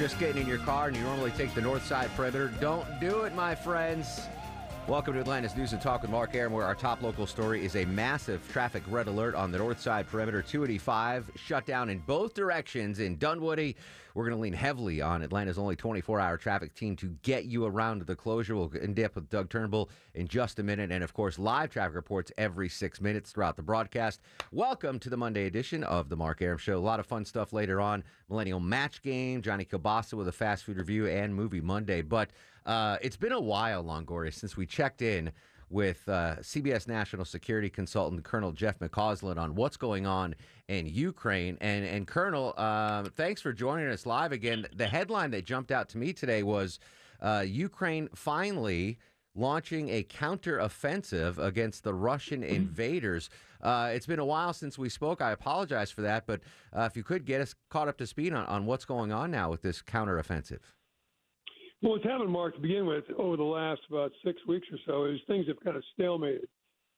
just getting in your car and you normally take the north side perimeter, don't do it, my friends. Welcome to Atlanta's News and Talk with Mark Arum, where our top local story is a massive traffic red alert on the north side perimeter. 285 shut down in both directions in Dunwoody. We're going to lean heavily on Atlanta's only 24 hour traffic team to get you around the closure. We'll in depth with Doug Turnbull in just a minute. And of course, live traffic reports every six minutes throughout the broadcast. Welcome to the Monday edition of the Mark Arum Show. A lot of fun stuff later on. Millennial Match Game, Johnny Cabasa with a fast food review, and Movie Monday. But uh, it's been a while, Longoria, since we checked in with uh, CBS National Security Consultant Colonel Jeff McCausland on what's going on in Ukraine. And and Colonel, um, thanks for joining us live again. The headline that jumped out to me today was uh, Ukraine finally launching a counteroffensive against the Russian invaders. Uh, it's been a while since we spoke. I apologize for that, but uh, if you could get us caught up to speed on, on what's going on now with this counteroffensive. Well, what's happened, Mark, to begin with, over the last about six weeks or so, is things have kind of stalemated.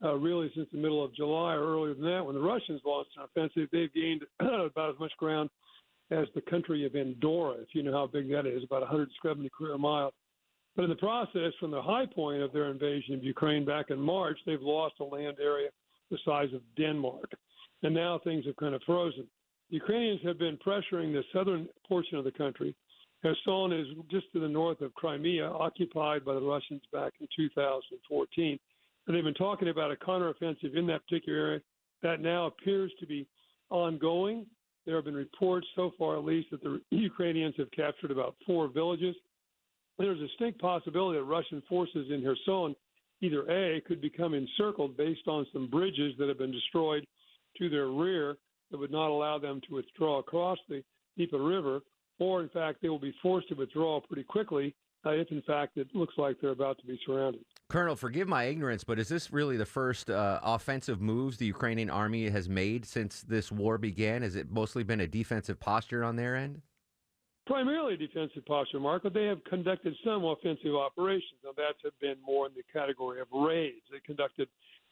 Uh, really, since the middle of July or earlier than that, when the Russians launched an offensive, they've gained about as much ground as the country of Andorra, if you know how big that is, about 170 square miles. But in the process, from the high point of their invasion of Ukraine back in March, they've lost a land area the size of Denmark. And now things have kind of frozen. The Ukrainians have been pressuring the southern portion of the country Kherson is just to the north of Crimea, occupied by the Russians back in 2014. And they've been talking about a counteroffensive in that particular area that now appears to be ongoing. There have been reports so far, at least, that the Ukrainians have captured about four villages. There's a distinct possibility that Russian forces in Kherson either A, could become encircled based on some bridges that have been destroyed to their rear that would not allow them to withdraw across the Dnieper River, or in fact they will be forced to withdraw pretty quickly uh, if in fact it looks like they're about to be surrounded. Colonel, forgive my ignorance, but is this really the first uh, offensive moves the Ukrainian army has made since this war began? Has it mostly been a defensive posture on their end? Primarily defensive posture, Mark, but they have conducted some offensive operations. Now, that's have been more in the category of raids. They conducted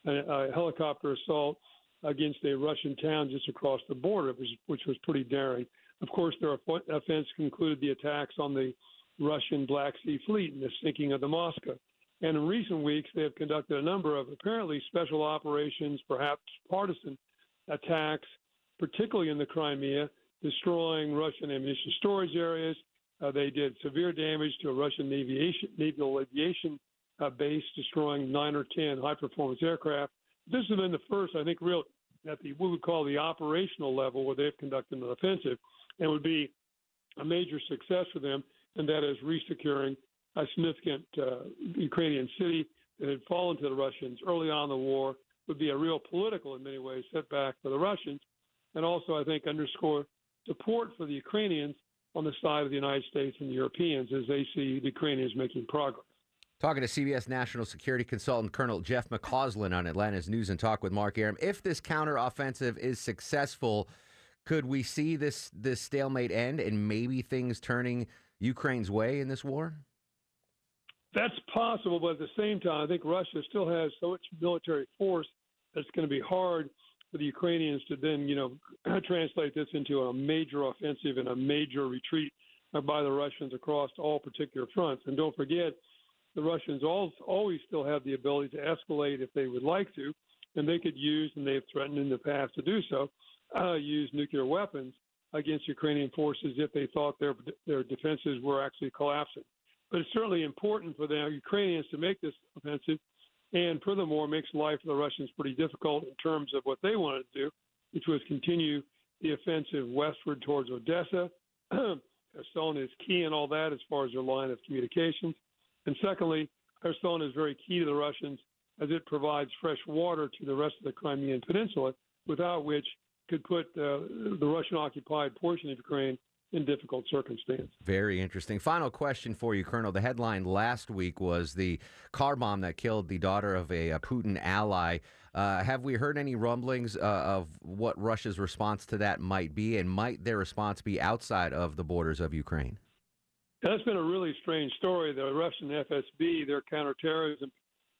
a, a helicopter assault against a Russian town just across the border, which, which was pretty daring. Of course, their offense concluded the attacks on the Russian Black Sea Fleet and the sinking of the Moskva. And in recent weeks, they have conducted a number of apparently special operations, perhaps partisan attacks, particularly in the Crimea, destroying Russian ammunition storage areas. Uh, they did severe damage to a Russian aviation, naval aviation uh, base, destroying nine or ten high performance aircraft. This has been the first, I think, real at the what we would call the operational level where they've conducted an offensive and would be a major success for them, and that is resecuring a significant uh, Ukrainian city that had fallen to the Russians early on in the war would be a real political, in many ways, setback for the Russians, and also I think underscore support for the Ukrainians on the side of the United States and the Europeans as they see the Ukrainians making progress. Talking to CBS National Security Consultant Colonel Jeff McCausland on Atlanta's News and Talk with Mark Arum. If this counteroffensive is successful, could we see this this stalemate end and maybe things turning Ukraine's way in this war? That's possible, but at the same time, I think Russia still has so much military force that it's going to be hard for the Ukrainians to then, you know, translate this into a major offensive and a major retreat by the Russians across all particular fronts. And don't forget, the Russians always still have the ability to escalate if they would like to, and they could use, and they've threatened in the past to do so, uh, use nuclear weapons against Ukrainian forces if they thought their their defenses were actually collapsing. But it's certainly important for the Ukrainians to make this offensive, and furthermore makes life for the Russians pretty difficult in terms of what they wanted to do, which was continue the offensive westward towards Odessa. Kherson is key in all that as far as their line of communications. And secondly, Kherson is very key to the Russians as it provides fresh water to the rest of the Crimean Peninsula, without which could put uh, the Russian occupied portion of Ukraine in difficult circumstance. Very interesting. Final question for you, Colonel. The headline last week was the car bomb that killed the daughter of a, a Putin ally. Uh, have we heard any rumblings uh, of what Russia's response to that might be, and might their response be outside of the borders of Ukraine? That's been a really strange story. The Russian FSB, their counterterrorism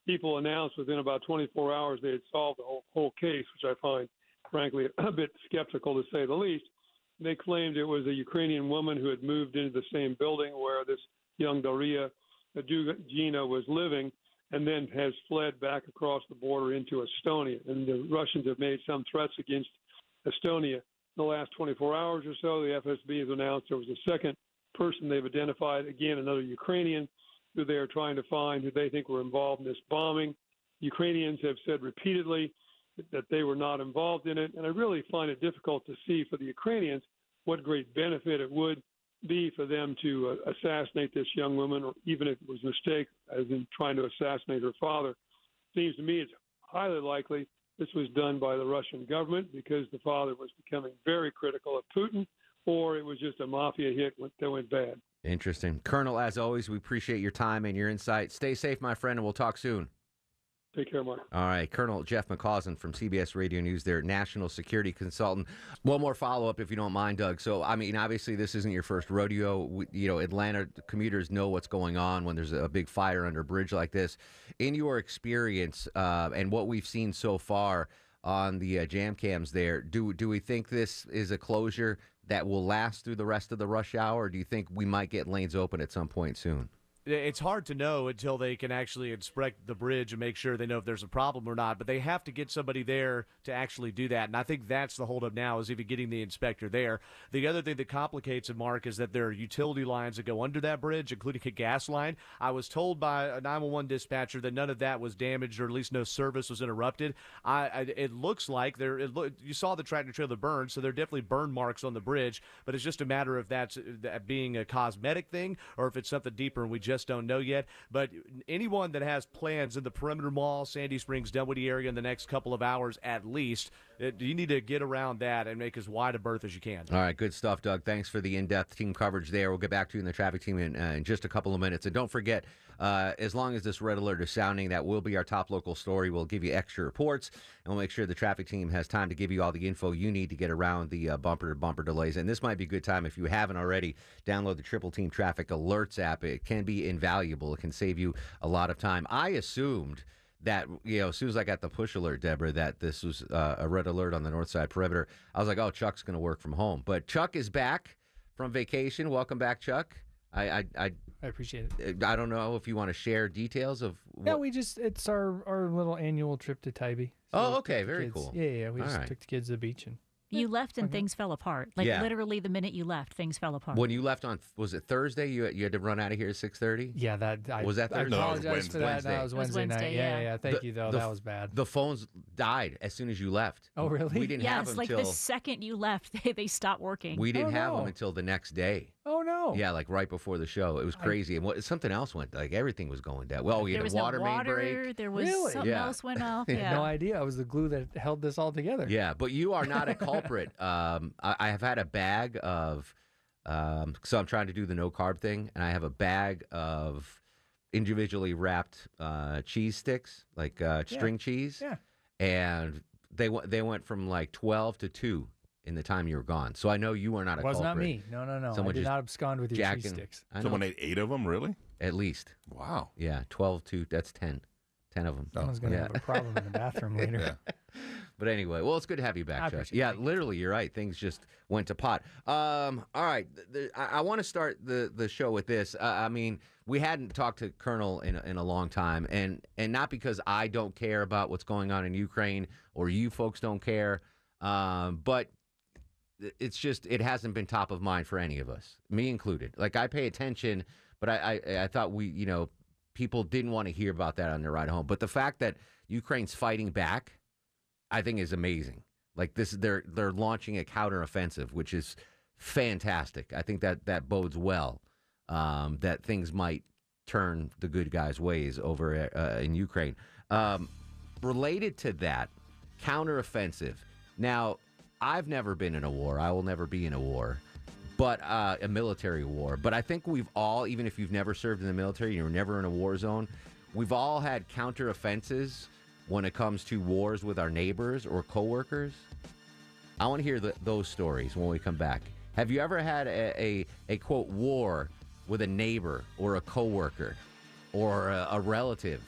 people announced within about 24 hours they had solved the whole, whole case, which I find, frankly, a bit skeptical to say the least. They claimed it was a Ukrainian woman who had moved into the same building where this young Daria Dugina was living and then has fled back across the border into Estonia. And the Russians have made some threats against Estonia. In the last 24 hours or so, the FSB has announced there was a second person they've identified, again, another Ukrainian, who they are trying to find who they think were involved in this bombing. Ukrainians have said repeatedly that they were not involved in it. And I really find it difficult to see for the Ukrainians what great benefit it would be for them to uh, assassinate this young woman, or even if it was a mistake, as in trying to assassinate her father. Seems to me it's highly likely this was done by the Russian government because the father was becoming very critical of Putin, or it was just a mafia hit that went bad. Interesting. Colonel, as always, we appreciate your time and your insight. Stay safe, my friend, and we'll talk soon. Take care, Mark. All right, Colonel Jeff McCausland from CBS Radio News, their national security consultant. One more follow up, if you don't mind, Doug. So, I mean, obviously, this isn't your first rodeo. We, you know, Atlanta commuters know what's going on when there's a big fire under a bridge like this. In your experience uh, and what we've seen so far on the uh, jam cams, there, do do we think this is a closure that will last through the rest of the rush hour? Or do you think we might get lanes open at some point soon? It's hard to know until they can actually inspect the bridge and make sure they know if there's a problem or not. But they have to get somebody there to actually do that, and I think that's the holdup now is even getting the inspector there. The other thing that complicates it, Mark, is that there are utility lines that go under that bridge, including a gas line. I was told by a 911 dispatcher that none of that was damaged, or at least no service was interrupted. I, I it looks like there. Look, you saw the tractor trailer burn, so there are definitely burn marks on the bridge. But it's just a matter of that's that being a cosmetic thing, or if it's something deeper, and we just don't know yet. But anyone that has plans in the perimeter mall, Sandy Springs, Dunwoody area in the next couple of hours at least, you need to get around that and make as wide a berth as you can. All right, good stuff, Doug. Thanks for the in-depth team coverage there. We'll get back to you in the traffic team in, uh, in just a couple of minutes. And don't forget, uh, as long as this red alert is sounding, that will be our top local story. We'll give you extra reports, and we'll make sure the traffic team has time to give you all the info you need to get around the uh, bumper-to-bumper delays. And this might be a good time if you haven't already. Download the Triple Team Traffic Alerts app. It can be invaluable. It can save you a lot of time. I assumed that you know as soon as I got the push alert, Deborah, that this was uh, a red alert on the north side perimeter. I was like, oh, Chuck's going to work from home, but Chuck is back from vacation. Welcome back, Chuck. I I I, I appreciate it. I don't know if you want to share details of. What... Yeah, we just it's our our little annual trip to Tybee. So oh, okay, very kids, cool. Yeah, yeah, we All just right. took the kids to the beach and you left and things fell apart. Like yeah. literally the minute you left, things fell apart. When you left on was it Thursday? You you had to run out of here at six thirty. Yeah, that I, was that Thursday. I apologize no, for that. Wednesday. That was Wednesday, was Wednesday night. Yeah, yeah. yeah. Thank the, you though. The, that was bad. The phones died as soon as you left. Oh really? We didn't yes, have them like till, the second you left, they, they stopped working. We oh, didn't oh, have no. them until the next day. Oh no! Yeah, like right before the show, it was crazy, I, and what something else went. Like everything was going down. Well, we had a water, no water main break. There was really? something yeah. else went off. Yeah. no idea. I was the glue that held this all together. Yeah, but you are not a culprit. um, I, I, have had a bag of, um, so I'm trying to do the no carb thing, and I have a bag of individually wrapped uh, cheese sticks, like uh, string yeah. cheese. Yeah. And they they went from like 12 to two in the time you were gone. So I know you are not a was culprit. not me. No, no, no. Someone I did not abscond with your jacking, cheese sticks. Someone ate eight of them, really? At least. Wow. Yeah, 12 to, that's 10. 10 of them. Someone's going to yeah. have a problem in the bathroom later. Yeah. But anyway, well, it's good to have you back, Josh. Yeah, literally, you're right. Things just went to pot. Um, all right, the, I, I want to start the the show with this. Uh, I mean, we hadn't talked to Colonel in a, in a long time, and and not because I don't care about what's going on in Ukraine or you folks don't care, um, but it's just it hasn't been top of mind for any of us, me included. Like I pay attention, but I I, I thought we you know people didn't want to hear about that on their ride home. But the fact that Ukraine's fighting back I think is amazing. Like this, they're they're launching a counteroffensive, which is fantastic. I think that that bodes well. Um, that things might turn the good guys' ways over uh, in Ukraine. Um, related to that, counteroffensive. Now, I've never been in a war. I will never be in a war, but uh, a military war. But I think we've all, even if you've never served in the military, you're never in a war zone. We've all had counteroffenses when it comes to wars with our neighbors or coworkers. I want to hear the, those stories when we come back. Have you ever had a, a, a quote war with a neighbor or a coworker or a, a relative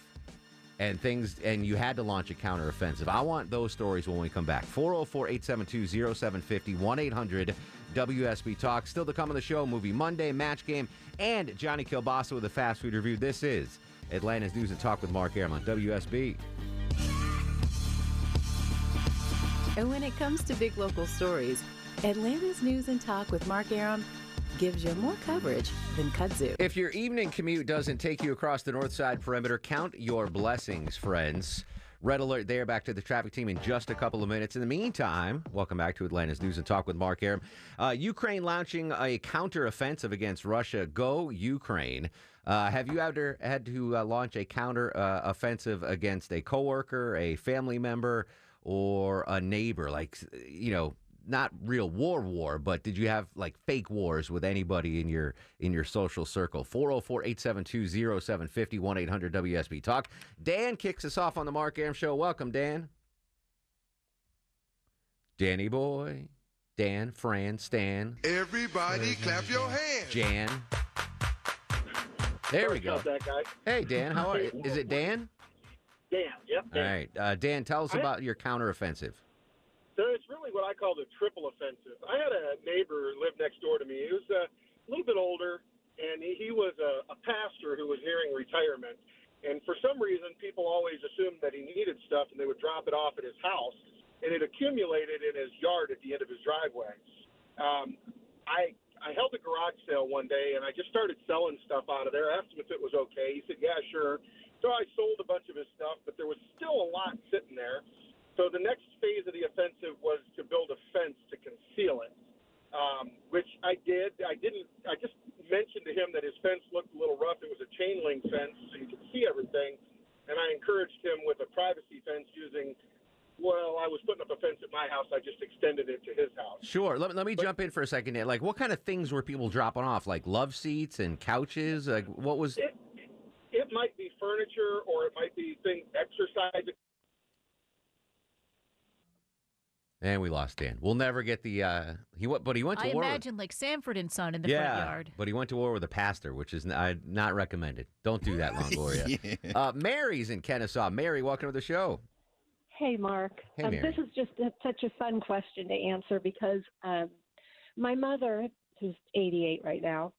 and things and you had to launch a counteroffensive? I want those stories when we come back. 404-872-0750 1-800 WSB Talk. Still to come on the show, movie Monday, match game, and Johnny Kilbasa with a fast food review. This is Atlanta's News and Talk with Mark Arum on WSB. And when it comes to big local stories, Atlanta's News and Talk with Mark Arum gives you more coverage than kudzu. If your evening commute doesn't take you across the north side perimeter, count your blessings, friends. Red alert there. Back to the traffic team in just a couple of minutes. In the meantime, welcome back to Atlanta's News and Talk with Mark Arum. Uh, Ukraine launching a counteroffensive against Russia. Go Ukraine. Uh, have you ever had to uh, launch a counter uh, offensive against a coworker, a family member, or a neighbor, like you know, not real war war, but did you have like fake wars with anybody in your in your social circle? 404-872-0750 1-800-WSB Talk. Dan kicks us off on the Mark Arum show. Welcome, Dan. Danny boy. Dan, Fran, Stan. Everybody clap your hands. Jan. There we go. Hey Dan, how are you? Is it Dan? Dan. Yep. Dan. All right, uh, Dan. Tell us about your counteroffensive. So it's really what I call the triple offensive. I had a neighbor live next door to me. He was a little bit older, and he, he was a, a pastor who was nearing retirement. And for some reason, people always assumed that he needed stuff, and they would drop it off at his house, and it accumulated in his yard at the end of his driveway. Um, I I held a garage sale one day, and I just started selling stuff out of there. I asked him if it was okay. He said, "Yeah, sure." So I sold a bunch of his stuff, but there was still a lot sitting there. So the next phase of the offensive was to build a fence to conceal it, um, which I did. I didn't. I just mentioned to him that his fence looked a little rough. It was a chain link fence, so you could see everything. And I encouraged him with a privacy fence using well, I was putting up a fence at my house. I just extended it to his house. Sure. Let, let me but, jump in for a second. Like, what kind of things were people dropping off? Like love seats and couches? Like, what was? It, it might be furniture, or it might be things exercise. And we lost Dan. We'll never get the uh he went, but he went to I war. I imagine like Sanford and Son in the yeah, front yard. But he went to war with a pastor, which is not, not recommended. Don't do that, Longoria. yeah. uh, Mary's in Kennesaw. Mary, welcome to the show. Hey, Mark. Hey, um, this is just a, such a fun question to answer because um, my mother, who's 88 right now,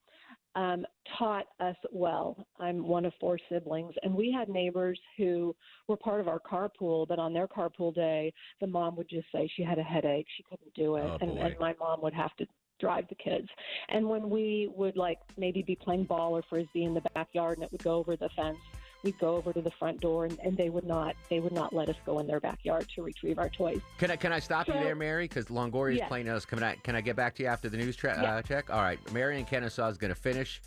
um, taught us well. I'm one of four siblings, and we had neighbors who were part of our carpool, but on their carpool day, the mom would just say she had a headache, she couldn't do it, oh, and, and my mom would have to drive the kids. And when we would like maybe be playing ball or frisbee in the backyard and it would go over the fence, we'd go over to the front door and, and they would not they would not let us go in their backyard to retrieve our toys. Can I can I stop so, you there, Mary? Because Longoria is yes. playing us. Can I can I get back to you after the news tra- yeah. uh, check? All right, Mary in Kennesaw is going to finish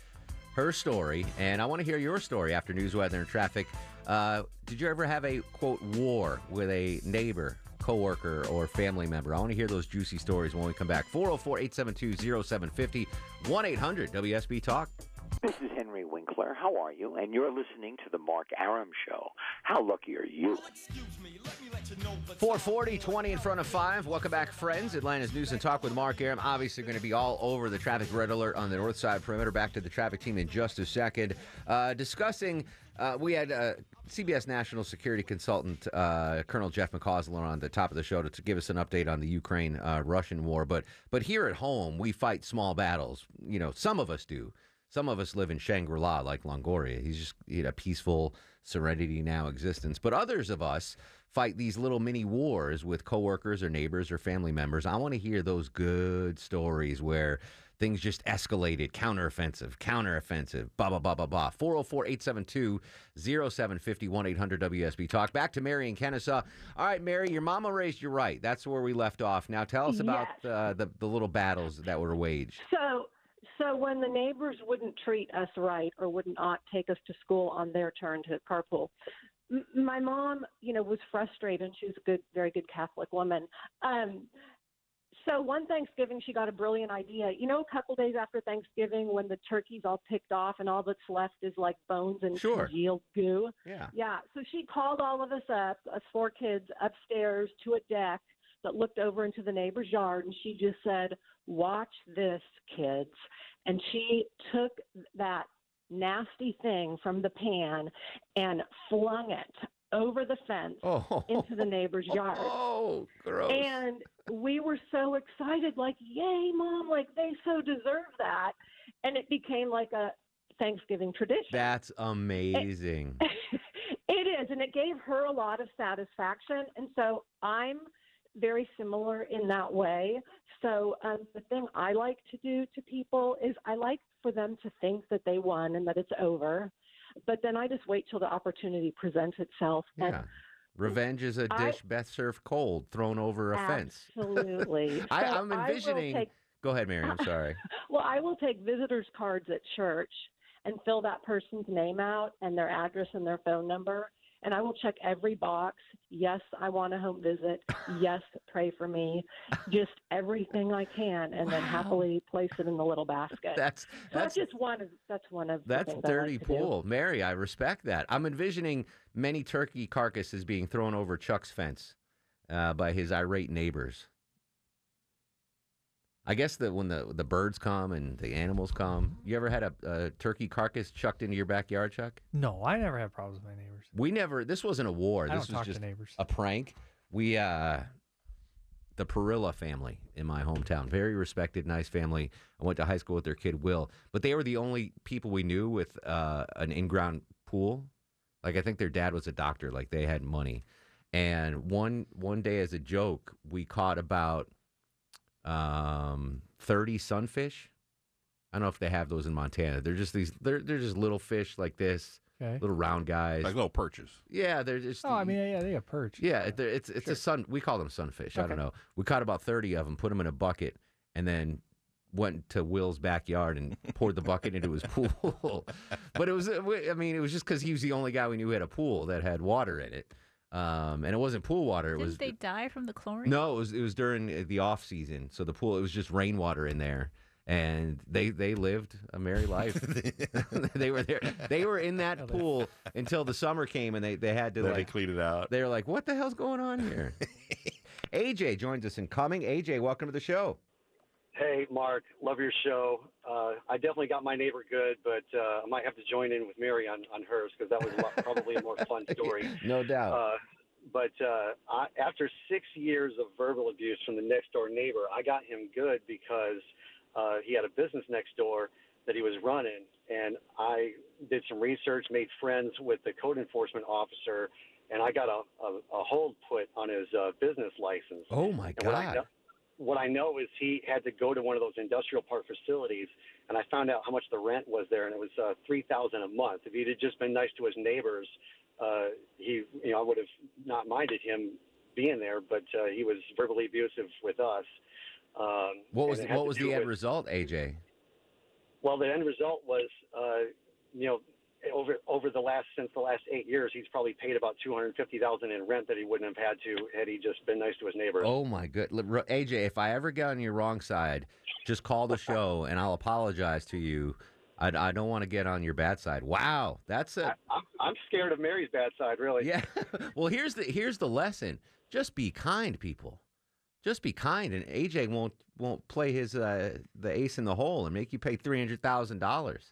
her story, and I want to hear your story after news, weather, and traffic. Uh, did you ever have a quote war with a neighbor? coworker or family member. I want to hear those juicy stories when we come back. 404 872 0750 1 800 WSB Talk. This is Henry Winkler. How are you? And you're listening to the Mark Arum Show. How lucky are you? 440, 20 in front of 5. Welcome back, friends. Atlanta's News and Talk with Mark Arum. Obviously, going to be all over the traffic red alert on the north side perimeter. Back to the traffic team in just a second. Uh, discussing, uh, we had uh, CBS national security consultant uh, Colonel Jeff McCausland on the top of the show to, to give us an update on the Ukraine uh, Russian war. But, but here at home, we fight small battles. You know, some of us do. Some of us live in Shangri La like Longoria. He's just know, a peaceful serenity now existence. But others of us fight these little mini wars with coworkers or neighbors or family members. I want to hear those good stories where things just escalated, counteroffensive, counteroffensive, blah, blah, blah, blah, blah. 404 872 0750 800 WSB Talk. Back to Mary in Kennesaw. All right, Mary, your mama raised you right. That's where we left off. Now tell us about yes. uh, the, the little battles that were waged. So, So when the neighbors wouldn't treat us right or would not take us to school on their turn to carpool, m- my mom, you know, was frustrated. and She was a good, very good Catholic woman. Um, so one Thanksgiving, she got a brilliant idea. You know, a couple days after Thanksgiving, when the turkey's all picked off and all that's left is like bones and Sure. congealed goo. Yeah. Yeah. So she called all of us up, us four kids, upstairs to a deck that looked over into the neighbor's yard, and she just said, "Watch this, kids." And she took that nasty thing from the pan and flung it over the fence Oh. into the neighbor's yard. Oh, gross. And we were so excited, like, yay, mom, like they so deserve that. And it became like a Thanksgiving tradition. That's amazing. it is, and it gave her a lot of satisfaction. And so I'm very similar in that way. So um, the thing I like to do to people is I like for them to think that they won and that it's over. But then I just wait till the opportunity presents itself. And Yeah. Revenge is a dish best served cold, thrown over a fence. Absolutely. I, So I envisioning. take- Go ahead, Mary. I'm sorry. Well, I will take visitors cards at church and fill that person's name out and their address and their phone number. And I will check every box. Yes, I want a home visit. Yes, pray for me. Just everything I can, and then happily place it in the little basket. That's so that's that's just one of that's one of the That's I like dirty to do. pool. Mary, I respect that. I'm envisioning many turkey carcasses being thrown over Chuck's fence uh, by his irate neighbors. I guess that when the the birds come and the animals come, you ever had a, a turkey carcass chucked into your backyard, Chuck? No, I never had problems with my neighbors. We never. This wasn't a war. I This was just neighbors. a prank. We, uh, the Perilla family in my hometown, very respected, nice family. I went to high school with their kid Will, but they were the only people we knew with uh, an in-ground pool. Like I think their dad was a doctor. Like they had money, and one one day as a joke, we caught about um, thirty sunfish. I don't know if they have those in Montana. They're just these. They're they're just little fish like this, Okay. little round guys, Like little perches. Yeah, they're just. Oh, I mean, yeah, they have perch. Yeah, it- they're- it's it's a sun. We call them sunfish. I don't Okay. know. We caught about thirty of them, put them in a bucket, and then went to Will's backyard and poured the bucket into his pool. but it was, I mean, it was just because he was the only guy we knew who had a pool that had water in it, um, and it wasn't pool water. It Didn't was they die from the chlorine? no, it was it was during uh, the off season, so the pool it was just rainwater in there, and they they lived a merry life. they were there. They were in that pool until the summer came, and they they had to Then they like cleaned it out. They were like, "What the hell's going on here?" AJ joins us in coming. AJ, welcome to the show. Hey, Mark, love your show. Uh, I definitely got my neighbor good, but uh, I might have to join in with Mary on, on hers because that was a lot, probably a more fun story. No doubt. Uh, but uh, I, after six years of verbal abuse from the next door neighbor, I got him good because uh, he had a business next door that he was running, and I did some research, made friends with the code enforcement officer, and I got a, a, a hold put on his uh, business license. Oh my And God! What I know is he had to go to one of those industrial park facilities, and I found out how much the rent was there, and it was uh, three thousand a month. If he'd just been nice to his neighbors, uh, he, you know, I would have not minded him being there. But uh, he was verbally abusive with us. Um, What was and it had what was the end with- result, AJ? well, the end result was, uh, you know, over over the last since the last eight years, he's probably paid about two hundred fifty thousand in rent that he wouldn't have had to had he just been nice to his neighbors. Oh my good, AJ. If I ever get on your wrong side, just call the show and I'll apologize to you. I, I don't want to get on your bad side. Wow, that's a I'm, I'm scared of Mary's bad side, really. Yeah. well, here's the here's the lesson. Just be kind, people. Just be kind, and AJ won't won't play his uh, the ace in the hole and make you pay three hundred thousand dollars.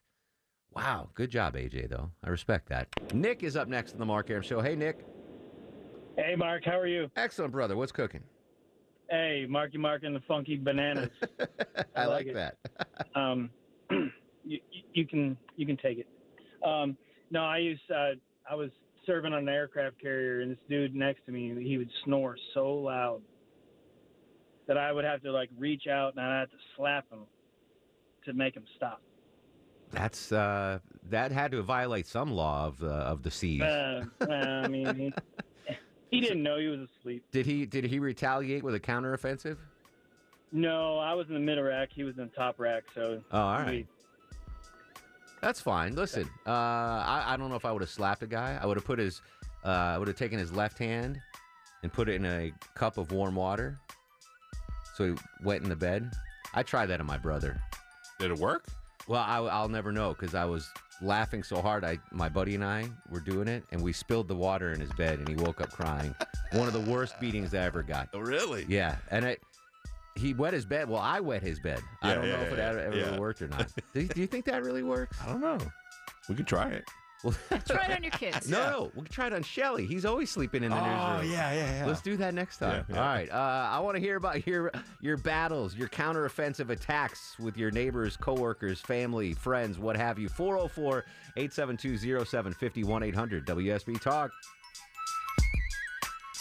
Wow, good job, AJ. Though I respect that. Nick is up next on the Mark Arum Show. Hey, Nick. Hey, Mark, how are you? Excellent, brother. What's cooking? Hey, Marky Mark and the Funky Bananas. I, like, like that. um, you, you- can you can take it. Um, no, I used uh, I was serving on an aircraft carrier, and this dude next to me he would snore so loud that I would have to like reach out and I'd have to slap him to make him stop. That's uh, that had to violate some law of uh, of the seas. Uh, I mean, he, he didn't know he was asleep. Did he did he retaliate with a counteroffensive? No, I was in the middle rack. He was in the top rack. So. Oh, all right. we- That's fine. Listen, uh, I, I don't know if I would have slapped a guy. I would have put his, uh, I would have taken his left hand and put it in a cup of warm water, so he wet in the bed. I tried that on my brother. Did it work? Well, I, I'll never know because I was laughing so hard. I, my buddy and I were doing it, and we spilled the water in his bed, and he woke up crying. One of the worst beatings I ever got. Oh, really? Yeah, and it. He wet his bed. Well, I wet his bed. I don't know yeah, if it yeah, ever, ever yeah. worked or not. do, you, do you think that really works? I don't know. We could try it. Well, Try it on your kids. no, no, we'll try it on Shelly. He's always sleeping in the newsroom. Oh, newsroom. yeah, yeah, yeah. Let's do that next time. Yeah, yeah. All right. Uh, I want to hear about your your battles, your counteroffensive attacks with your neighbors, coworkers, family, friends, what have you. 404 872 0750 800 WSB Talk.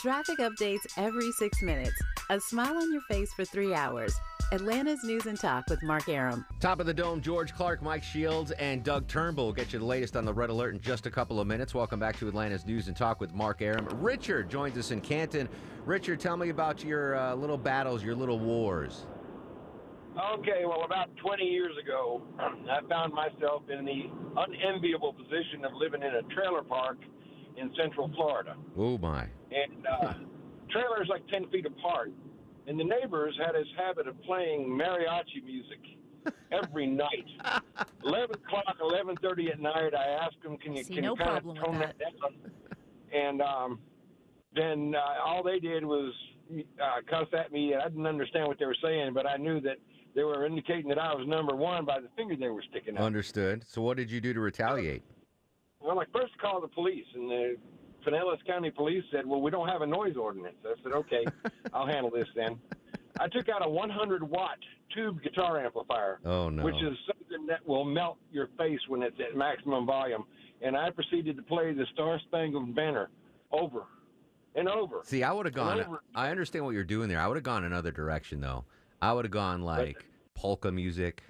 Traffic updates every six minutes. A smile on your face for three hours. Atlanta's News and Talk with Mark Arum. Top of the dome, George Clark, Mike Shields, and Doug Turnbull will get you the latest on the red alert in just a couple of minutes. Welcome back to Atlanta's News and Talk with Mark Arum. Richard joins us in Canton. Richard, tell me about your uh, little battles, your little wars. Okay, well, about 20 years ago, I found myself in the unenviable position of living in a trailer park in Central Florida. Oh, my. And uh, trailers like 10 feet apart. And the neighbors had this habit of playing mariachi music every night. 11 o'clock, 11.30 at night, I asked them, can you, can no you kind of tone that. that down? And um, then uh, all they did was uh, cuss at me, and I didn't understand what they were saying, but I knew that they were indicating that I was number one by the finger they were sticking out. Understood. So, what did you do to retaliate? Well, I first called the police, and the Pinellas County Police said, "Well, we don't have a noise ordinance." I said, "Okay, I'll handle this then." I took out a 100 watt tube guitar amplifier, Oh, no. which is something that will melt your face when it's at maximum volume, and I proceeded to play the Star Spangled Banner over and over. See, I would have gone. I understand what you're doing there. I would have gone another direction, though. I would have gone like polka music,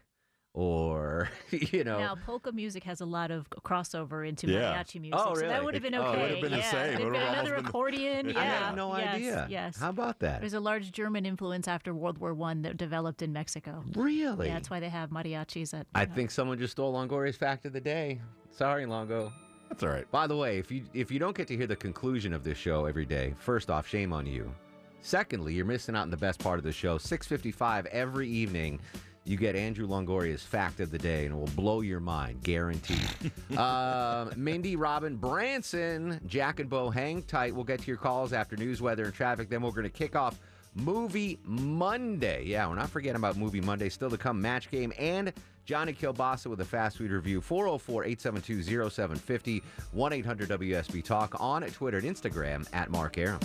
or you know, Now, polka music has a lot of crossover into Yeah. mariachi music. Oh, So that would have been Oh, okay. it would have been the yeah. same. It been another almost been- accordion. I yeah. had no yes, idea. Yes. How about that? There's a large German influence after World War One that developed in Mexico. Really? Yeah, that's why they have mariachis at. I think someone just stole Longoria's fact of the day. Sorry, Longo. That's all right. By the way, if you if you don't get to hear the conclusion of this show every day, first off, shame on you. Secondly, you're missing out on the best part of the show. 6:55 every evening. You get Andrew Longoria's fact of the day, and it will blow your mind, guaranteed. uh, Mindy, Robin, Branson, Jack and Bo, hang tight. We'll get to your calls after news, weather, and traffic. Then we're going to kick off Movie Monday. Yeah, we're not forgetting about Movie Monday. Still to come, match game and Johnny Kilbasa with a fast food review. 404 872 0750 1 800 WSB Talk on Twitter and Instagram at Mark Arum.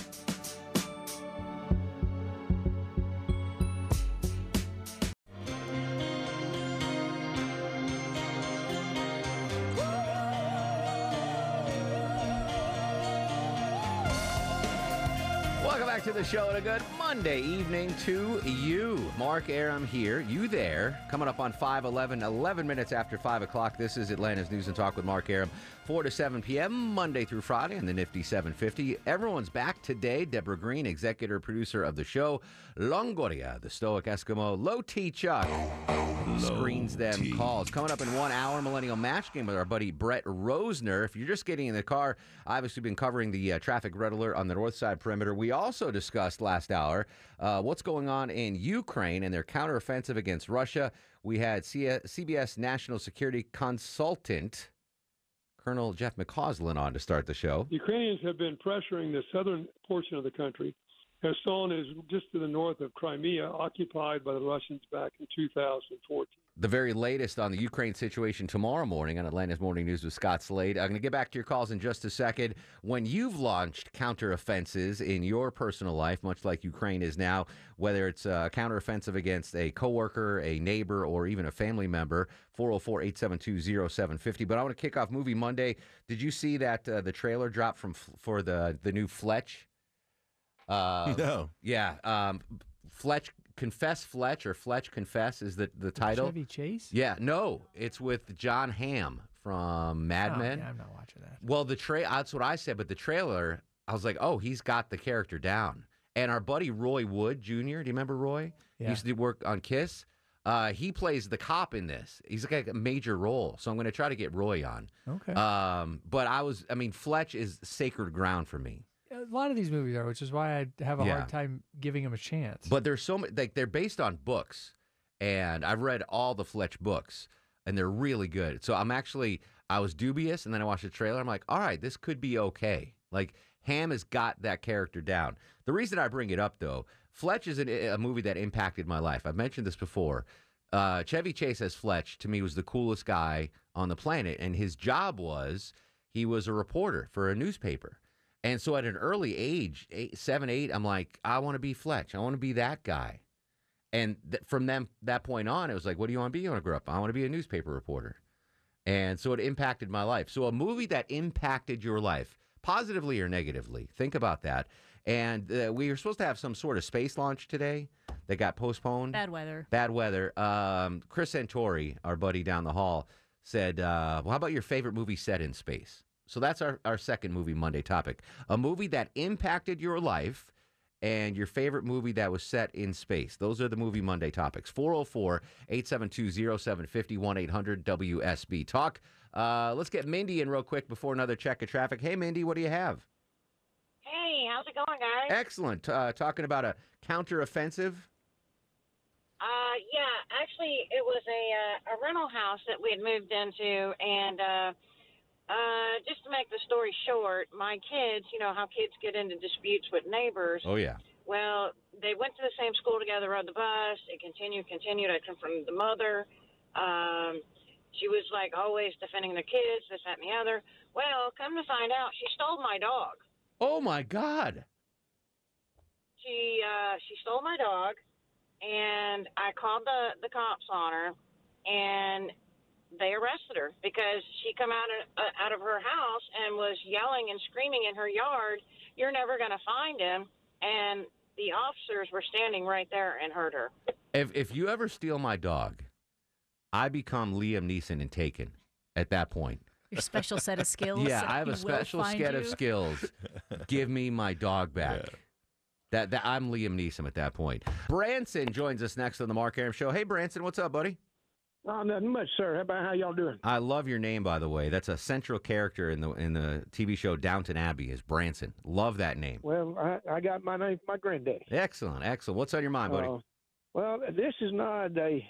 Back to the show and a good Monday evening to you. Mark Arum here, you there. Coming up on 511, 11 minutes after 5 o'clock. This is Atlanta's News and Talk with Mark Arum, 4 to 7 p.m., Monday through Friday on the Nifty 750. Everyone's back today. Deborah Green, executive producer of the show. Longoria, the stoic Eskimo. Low T Chuck screens them calls. Coming up in one hour, Millennial Match Game with our buddy Brett Rosner. If you're just getting in the car, I've obviously been covering the uh, traffic red alert on the north side perimeter. We also discussed last hour uh, what's going on in Ukraine and their counteroffensive against Russia. We had C- CBS national security consultant Colonel Jeff McCausland on to start the show. Ukrainians have been pressuring the southern portion of the country. Kherson is just to the north of Crimea, occupied by the Russians back in 2014. the very latest on the Ukraine situation tomorrow morning on Atlanta's Morning News with Scott Slade. I'm going to get back to your calls in just a second. When you've launched counteroffenses in your personal life, much like Ukraine is now, whether it's a counteroffensive against a coworker, a neighbor, or even a family member, 404 872 0750. But I want to kick off Movie Monday. Did you see that uh, the trailer dropped from for the, the new Fletch? Uh, No. Yeah. Um, Fletch Confess Fletch or Fletch Confess is the, the title. Chevy Chase? Yeah, no, it's with Jon Hamm from Mad Oh, Men. yeah, I'm not watching that. Well, the tra- that's what I said, but the trailer, I was like, oh, he's got the character down. And our buddy Roy Wood Jr. Do you remember Roy? He Yeah. used to work on Kiss. Uh, he plays the cop in this. He's like a major role, so I'm going to try to get Roy on. Okay. Um, but I was, I mean, Fletch is sacred ground for me. A lot of these movies are, which is why I have a Yeah. hard time giving them a chance. But there's so many, like they're based on books, and I've read all the Fletch books, and they're really good. So I'm actually, I was dubious, and then I watched the trailer. I'm like, all right, this could be okay. Like Hamm has got that character down. The reason I bring it up though, Fletch is an, a movie that impacted my life. I've mentioned this before. Uh, Chevy Chase as Fletch to me was the coolest guy on the planet, and his job was he was a reporter for a newspaper. And so at an early age, eight, seven, eight, I'm like, I want to be Fletch. I want to be that guy. And th- from them that point on, it was like, what do you want to be? You want to grow up? I want to be a newspaper reporter. And so it impacted my life. So a movie that impacted your life, positively or negatively, think about that. And uh, we were supposed to have some sort of space launch today that got postponed. Bad weather. Bad weather. Um, Chris Santori, our buddy down the hall, said, uh, Well, how about your favorite movie set in space? So that's our, our second movie Monday topic. A movie that impacted your life and your favorite movie that was set in space. Those are the movie Monday topics. 404 872 0750 800 WSB Talk. Uh, let's get Mindy in real quick before another check of traffic. Hey, Mindy, what do you have? Hey, how's it going, guys? Excellent. Uh, talking about a counteroffensive. Uh, yeah, actually, it was a uh, a rental house that we had moved into, and uh, just to make the story short, my kids, you know how kids get into disputes with neighbors. Oh, yeah. Well, they went to the same school together, on the bus. It continued, continued. I confronted the mother. Um, she was like always defending the kids, this, that, and the other. Well, come to find out, she stole my dog. Oh, my God. she uh she stole my dog and I called the the cops on her and they arrested her because she come out of uh, out of her house and was yelling and screaming in her yard you're never going to find him and the officers were standing right there and heard her If if you ever steal my dog, I become Liam Neeson in Taken. At that point, Your special set of skills. yeah, I have a special find set of skills. Give me my dog back. That, that I'm Liam Neeson at that point. Branson joins us next on the Mark Arum Show. Hey, Branson, what's up, buddy? Oh, nothing much, sir. How about how y'all doing? I love your name, by the way. That's a central character in the in the TV show Downton Abbey. Is Branson? Love that name. Well, I, I got my name from my granddaddy. Excellent, excellent. What's on your mind, buddy? Uh, well, this is not a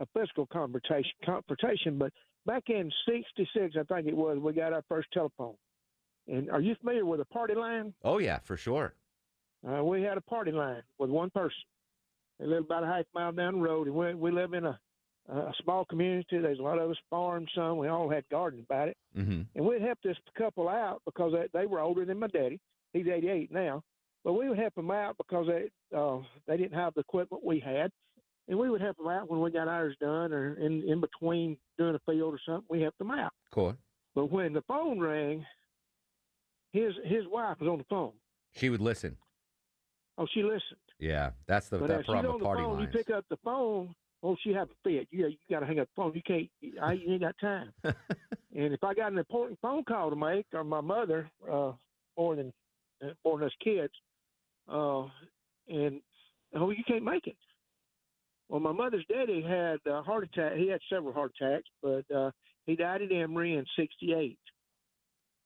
a physical confrontation, confrontation, but back in '66, I think it was, we got our first telephone. And are you familiar with a party line? oh yeah, for sure. Uh, we had a party line with one person. They lived about a half mile down the road, and we we live in a a small community. There's a lot of us farm some. We all had gardens about it. Mm-hmm. And we'd help this couple out because they, they were older than my daddy. He's 88 now. But we would help them out because they uh, they didn't have the equipment we had, and we would help them out when we got ours done or in in between doing a field or something. We helped them out. Cool. But when the phone rang, his his wife was on the phone. She would listen. Oh, she listened. Yeah, that's the but that as she's problem on with the party phone, lines. you pick up the phone. Oh, she have a fit. You you got to hang up the phone. You can't. I you ain't got time. and if I got an important phone call to make, or my mother, uh, more than uh, more than us kids, uh, and oh, you can't make it. Well, my mother's daddy had a heart attack. He had several heart attacks, but uh, he died at Emory in '68,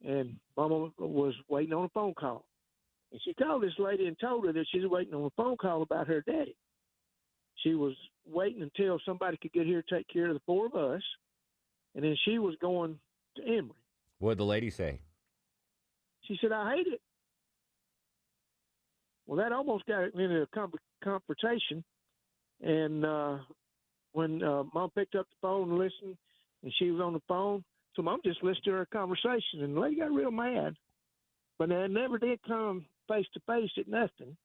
and Mama was waiting on a phone call. And she called this lady and told her that she was waiting on a phone call about her daddy. She was waiting until somebody could get here to take care of the four of us, and then she was going to Emory. What did the lady say? She said, "I hate it." Well, that almost got into a com- confrontation, and uh, when uh, Mom picked up the phone and listened, and she was on the phone, so Mom just listened to her conversation, and the lady got real mad. But they never did come face to face at nothing.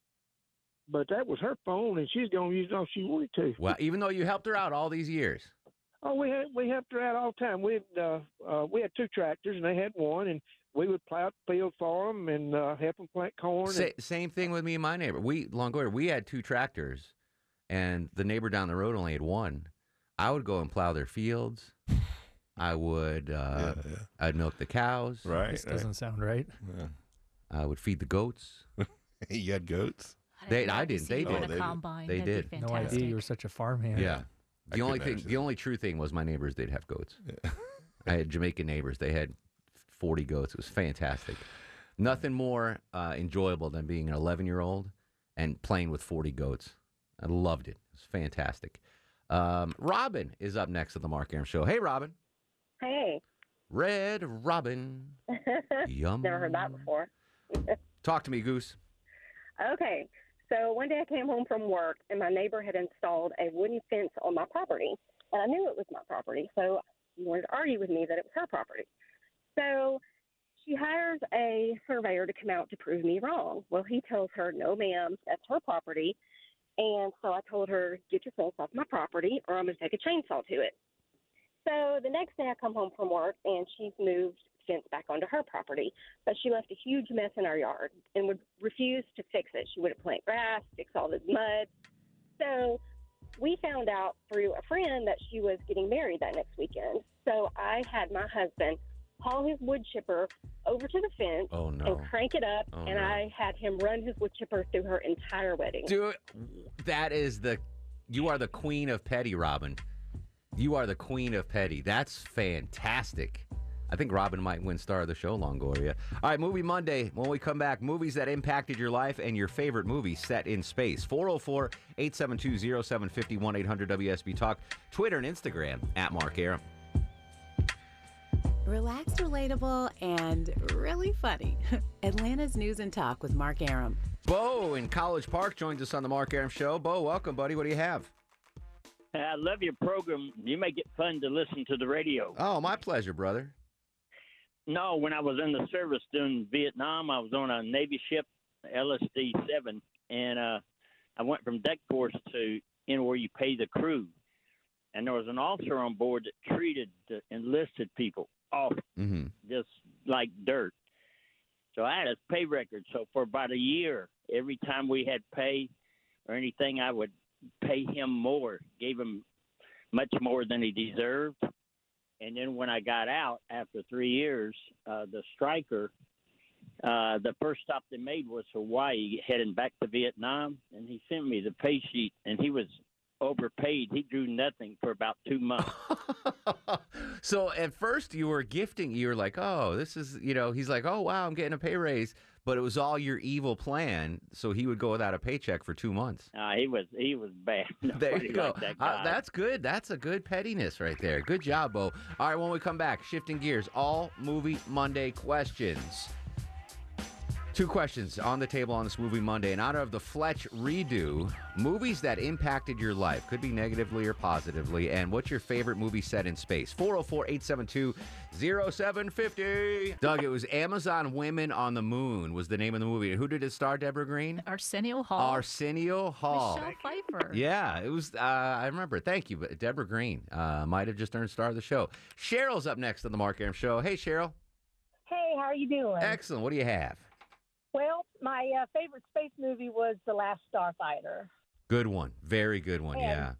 But that was her phone, and she's going to use it all she wanted to. Well, even though you helped her out all these years. Oh, we had we helped her out all the time. We had uh, uh, we had two tractors, and they had one, and we would plow the field for them and uh, help them plant corn. Sa- and, same thing with me and my neighbor. We Longoria, we had two tractors, and the neighbor down the road only had one. I would go and plow their fields. I would. Uh, I'd milk the cows. Right. This doesn't sound right. I would feed the goats. you had goats? They, I didn't. see They did. on They did. combine. They That'd did. be No idea you were such a farmhand. Yeah. I The only couldn't thing, the only true thing was my neighbors did have goats. I had Jamaican neighbors. They had 40 goats. It was fantastic. Nothing more uh, enjoyable than being an 11 year old and playing with 40 goats. I loved it. It was fantastic. Um, Robin is up next at the Mark Arum Show. Hey, Robin. Hey. Red Robin. Yum. Never heard that before. Talk to me, Goose. okay. So one day I came home from work and my neighbor had installed a wooden fence on my property. And I knew it was my property. So she wanted to argue with me that it was her property. So she hires a surveyor to come out to prove me wrong. Well, he tells her, no, ma'am, that's her property. And so I told her, get your fence off my property or I'm going to take a chainsaw to it. So the next day I come home from work and she's moved fence back onto her property, but she left a huge mess in our yard and would refuse to fix it. She wouldn't plant grass, fix all this mud. So we found out through a friend that she was getting married that next weekend. So I had my husband haul his wood chipper over to the fence Oh, no. and crank it up, Oh, and no. I had him run his wood chipper through her entire wedding. Dude, that is the you are the queen of petty, Robin. You are the queen of petty. That's fantastic. I think Robin might win star of the show, Longoria. All right, Movie Monday. When we come back, movies that impacted your life and your favorite movie set in space. 404 872 0750 1 800 WSB Talk. Twitter and Instagram at Mark Arum. Relaxed, relatable, and really funny. Atlanta's News and Talk with Mark Arum. Bo in College Park joins us on the Mark Arum Show. Bo, welcome, buddy. What do you have? I love your program. You make it fun to listen to the radio. Oh, my pleasure, brother. No, when I was in the service during Vietnam, I was on a Navy ship, LSD 7, and uh, I went from deck force to know where you pay the crew. And there was an officer on board that treated the enlisted people off Mm-hmm. just like dirt. So I had his pay record. So for about a year, every time we had pay or anything, I would pay him more, gave him much more than he deserved. And then when I got out after three years, uh, the striker, uh, the first stop they made was Hawaii, heading back to Vietnam. And he sent me the pay sheet, and he was overpaid. He drew nothing for about two months. So at first you were gifting, you were like, oh, this is, you know, he's like, oh, wow, I'm getting a pay raise. But it was all your evil plan. So he would go without a paycheck for two months. Uh, he was he was bad. There you go. that Uh, that's good. That's a good pettiness right there. Good job, Bo. All right, when we come back, shifting gears, all movie Monday questions. Two questions on the table on this movie Monday. In honor of the Fletch redo, movies that impacted your life, could be negatively or positively. And what's your favorite movie set in space? 404 872 0750. Doug, it was Amazon Women on the Moon, was the name of the movie. Who did it star, Deborah Green? Arsenio Hall. Arsenio Hall. Michelle Pfeiffer. Yeah, it was. Uh, I remember. Thank you, but Deborah Green uh, might have just earned star of the show. Cheryl's up next on the Mark Arum Show. Hey, Cheryl. Hey, how are you doing? Excellent. What do you have? Well, my uh, favorite space movie was The Last Starfighter. Good one. Very good one. And- Yeah.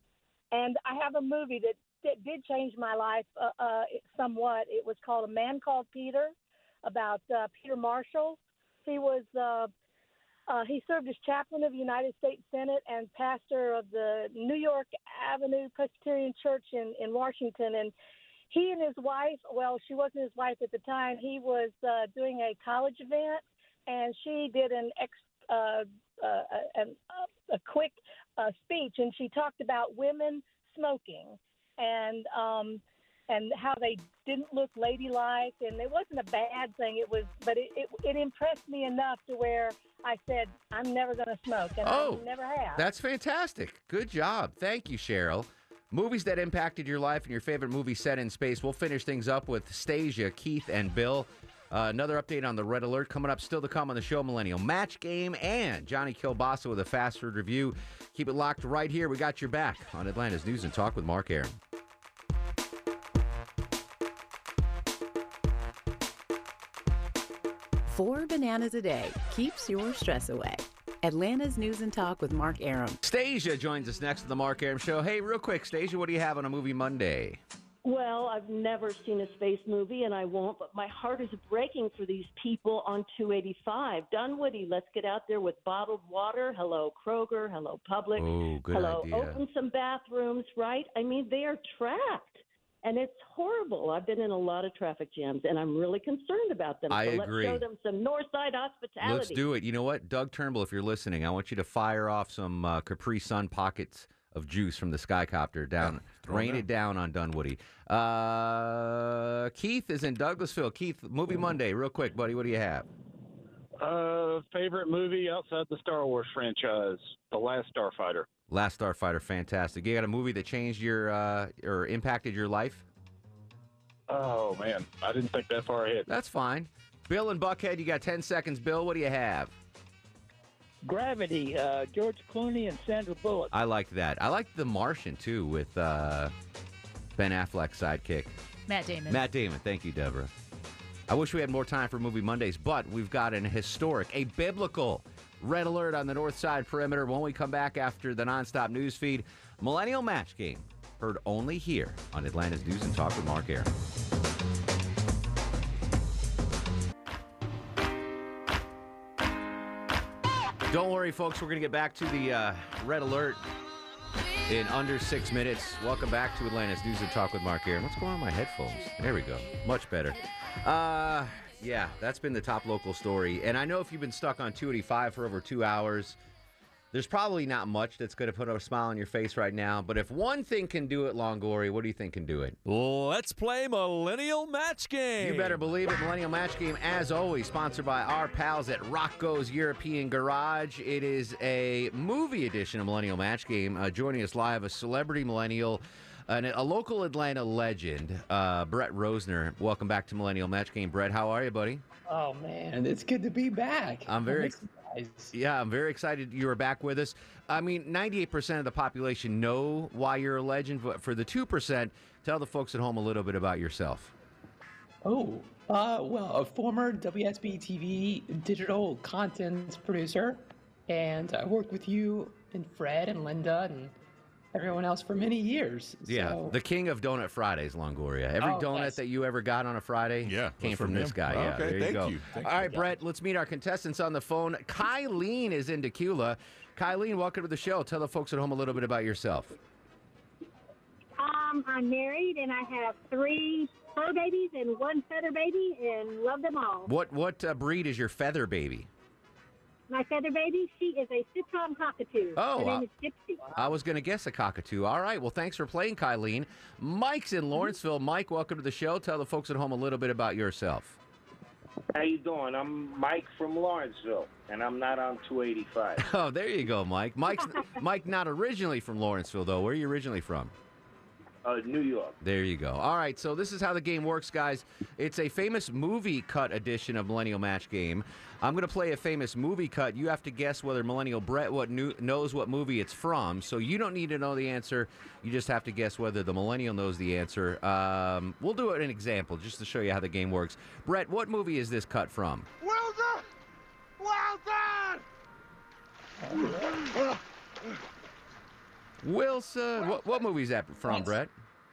And I have a movie that, that did change my life uh, uh, somewhat. It was called A Man Called Peter, about uh, Peter Marshall. He was uh, uh, he served as chaplain of the United States Senate and pastor of the New York Avenue Presbyterian Church in in Washington. And he and his wife, well, she wasn't his wife at the time. He was uh, doing a college event, and she did an ex. Uh, uh, an, uh, a quick uh, speech, and she talked about women smoking and um, and how they didn't look ladylike, and it wasn't a bad thing. It was, but it, it, it impressed me enough to where I said, I'm never going to smoke, and Oh, I never have. That's fantastic. Good job. Thank you, Cheryl. Movies that impacted your life and your favorite movie set in space. We'll finish things up with Stasia, Keith, and Bill. Uh, another update on the Red Alert coming up. Still to come on the show, Millennial Match Game and Johnny Kilbasa with a fast food review. Keep it locked right here. We got your back on Atlanta's News and Talk with Mark Arum. Four bananas a day keeps your stress away. Atlanta's News and Talk with Mark Arum. Stasia joins us next on the Mark Arum Show. Hey, real quick, Stasia, what do you have on a movie Monday? Well, I've never seen a space movie, and I won't. But my heart is breaking for these people on 285 Dunwoody. Let's get out there with bottled water. Hello, Kroger. Hello, Publix. Oh, good Hello, idea. open some bathrooms. Right? I mean, they are trapped, and it's horrible. I've been in a lot of traffic jams, and I'm really concerned about them. I so agree. Let's show them some North Side hospitality. Let's do it. You know what, Doug Turnbull, if you're listening, I want you to fire off some uh, Capri Sun pockets of juice from the Skycopter down. Throw 'em rain in. it down on Dunwoody. Uh, Keith is in Douglasville. Keith, Movie Monday, real quick, buddy. What do you have? Uh, favorite movie outside the Star Wars franchise, The Last Starfighter. Last Starfighter, fantastic. You got a movie that changed your uh, or impacted your life? Oh man, I didn't think that far ahead. That's fine. Bill and Buckhead, you got 10 seconds. Bill, what do you have? Gravity, uh, George Clooney and Sandra Bullock. I like that. I like The Martian too with uh, Ben Affleck's sidekick. Matt Damon. Matt Damon. Thank you, Deborah. I wish we had more time for Movie Mondays, but we've got an historic, a biblical red alert on the north side perimeter when we come back after the nonstop news feed. Millennial Match Game, heard only here on Atlanta's News and Talk with Mark Arum. Don't worry, folks. We're going to get back to the uh, red alert in under six minutes. Welcome back to Atlanta's News and Talk with Mark Arum. What's going on my headphones? There we go. Much better. Uh, yeah, that's been the top local story. And I know if you've been stuck on 285 for over two hours, there's probably not much that's going to put a smile on your face right now. But if one thing can do it, Longoria, what do you think can do it? Let's play Millennial Match Game. You better believe it. Millennial Match Game, as always, sponsored by our pals at Rocco's European Garage. It is a movie edition of Millennial Match Game. Uh, joining us live, a celebrity millennial, and a local Atlanta legend, uh, Brett Rosner. Welcome back to Millennial Match Game, Brett. How are you, buddy? Oh man, it's good to be back. I'm very excited. Yeah, I'm very excited you are back with us. I mean, 98% of the population know why you're a legend, but for the 2%, tell the folks at home a little bit about yourself. Oh, uh, well, a former WSB TV digital content producer, and I worked with you and Fred and Linda and everyone else for many years. Yeah, So- the king of Donut Fridays, Longoria. Every Oh, donut yes. that you ever got on a Friday Yeah, came from, from this guy. Oh, yeah, okay, there you go. you. Thank All you. right, Brett, let's meet our contestants on the phone. Kylene is in Tequila. Kylene, welcome to the show. Tell the folks at home a little bit about yourself. Um, I'm married and I have three fur babies and one feather baby and love them all. What what uh, breed is your feather baby? My feather baby, she is a citron cockatoo. Oh, Her wow. name is Gypsy. I was going to guess a cockatoo. All right. Well, thanks for playing, Kylene. Mike's in Lawrenceville. Mike, welcome to the show. Tell the folks at home a little bit about yourself. How you doing? I'm Mike from Lawrenceville, and I'm not on 285. Oh, there you go, Mike. Mike's Mike not originally from Lawrenceville though. Where are you originally from? Uh, New York. There you go. All right, so this is how the game works, guys. It's a famous movie cut edition of Millennial Match Game. I'm going to play a famous movie cut. You have to guess whether Millennial Brett what knew, knows what movie it's from. So you don't need to know the answer. You just have to guess whether the Millennial knows the answer. Um, we'll do an example just to show you how the game works. Brett, what movie is this cut from? Well done! Well done! Wilson. What, what movie is that from, Brett?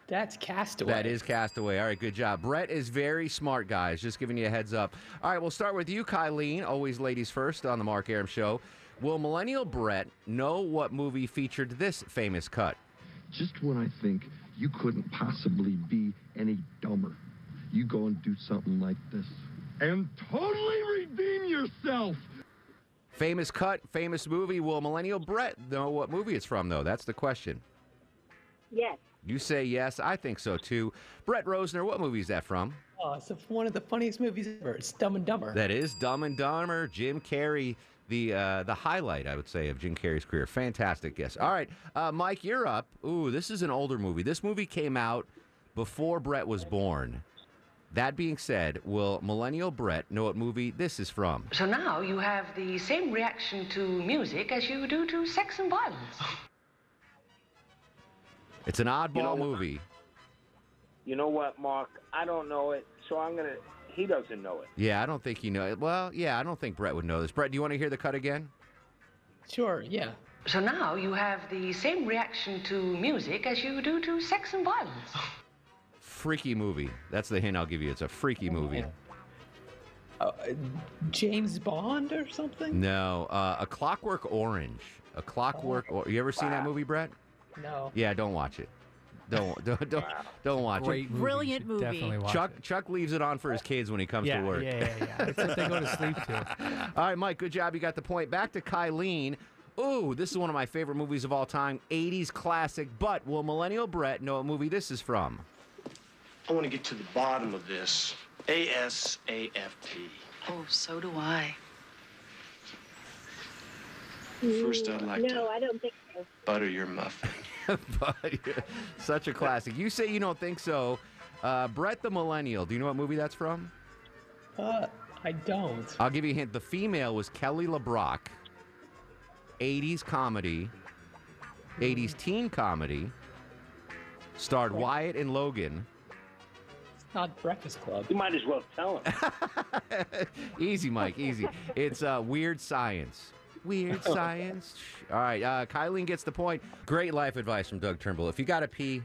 That's Castaway. That is Castaway. All right, good job. Brett is very smart, guys. Just giving you a heads up. All right, we'll start with you, Kylene. Always ladies first on the Mark Arum Show. Will Millennial Brett know what movie featured this famous cut? Just when I think you couldn't possibly be any dumber, you go and do something like this. And totally redeem yourself. Famous cut, famous movie. Will Millennial Brett know what movie it's from, though? That's the question. Yes. You say yes. I think so, too. Brett Rosner, what movie is that from? Oh, it's one of the funniest movies ever. It's Dumb and Dumber. That is Dumb and Dumber. Jim Carrey, the uh, the highlight, I would say, of Jim Carrey's career. Fantastic guess. All right, uh, Mike, you're up. Ooh, this is an older movie. This movie came out before Brett was born. That being said, will Millennial Brett know what movie this is from? So now you have the same reaction to music as you do to sex and violence. It's an oddball You know- movie. You know what, Mark? I don't know it, so I'm gonna. He doesn't know it. Yeah, I don't think you know it. Well, yeah, I don't think Brett would know this. Brett, do you want to hear the cut again? Sure, yeah. So now you have the same reaction to music as you do to sex and violence. freaky movie. That's the hint I'll give you. It's a freaky movie. Uh, James Bond or something? No, uh, A Clockwork Orange. A Clockwork. Or- you ever seen that movie, Brett? No. Yeah, don't watch it. Don't don't don't, don't watch Great it. movie. Brilliant movie. Definitely watch Chuck it. Chuck leaves it on for his kids when he comes Yeah, to work. yeah, yeah, yeah. It's what they go to sleep to. All right, Mike, good job. You got the point. Back to Kylene. Ooh, this is one of my favorite movies of all time. 80s classic. But will Millennial Brett know what movie this is from? I want to get to the bottom of this. A S A F T. Oh, so do I. First, I'd like no, I don't think so. Butter your muffin. But, Such a classic. You say you don't think so. Uh, Brett the Millennial. Do you know what movie that's from? Uh, I don't. I'll give you a hint. The female was Kelly LeBrock. 80s comedy, 80s teen comedy. Starred Wyatt and Logan. It's not Breakfast Club. You might as well tell him. easy, Mike, easy. It's uh, Weird Science. Weird Science. All right, uh, Kylene gets the point. Great life advice from Doug Turnbull. If you got to pee,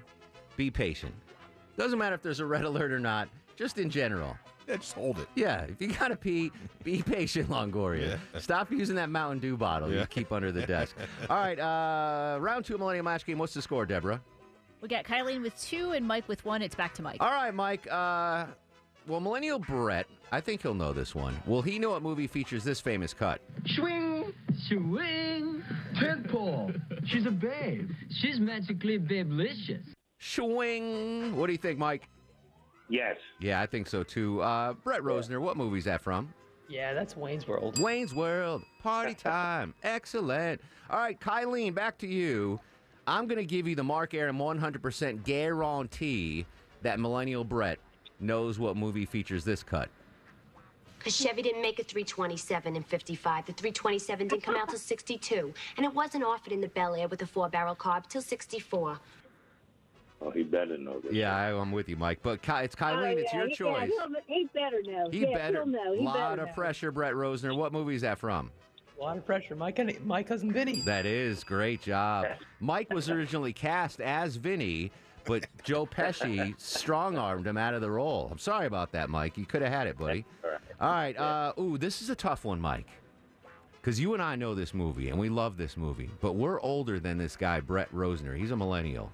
be patient. Doesn't matter if there's a red alert or not, just in general. Yeah, just hold it. Yeah, if you got to pee, be patient, Longoria. Yeah. Stop using that Mountain Dew bottle you keep under the desk. All right, uh, round two Millennium Match Game. What's the score, Deborah? We got Kylene with two and Mike with one. It's back to Mike. All right, Mike. Uh, well, Millennial Brett, I think he'll know this one. Will he know what movie features this famous cut? Swing, swing, tentpole. She's a babe. She's magically babelicious. Swing. What do you think, Mike? Yes. Yeah, I think so too. Uh, Brett Rosner, what movie's that from? Yeah, that's Wayne's World. Wayne's World. Party time. Excellent. All right, Kylene, back to you. I'm going to give you the Mark Arum 100% guarantee that Millennial Brett knows what movie features this cut. Because Chevy didn't make a 327 in 55. The 327 didn't come out till 62. And it wasn't offered in the Bel Air with a four barrel carb till 64. Oh, he better know this. Yeah, I, I'm with you, Mike. But Ky- it's Kylene, Oh, it's your he- choice. Yeah, he'll, better know. He yeah, better. He'll know. He lot better of know. pressure, Brett Rosner. What movie is that from? A lot of pressure. My, cousin- my cousin Vinny. That is great job. Mike was originally cast as Vinny, but Joe Pesci strong armed him out of the role. I'm sorry about that, Mike. You could have had it, buddy. All right. Uh, ooh, this is a tough one, Mike. Because you and I know this movie and we love this movie, but we're older than this guy, Brett Rosner. He's a millennial.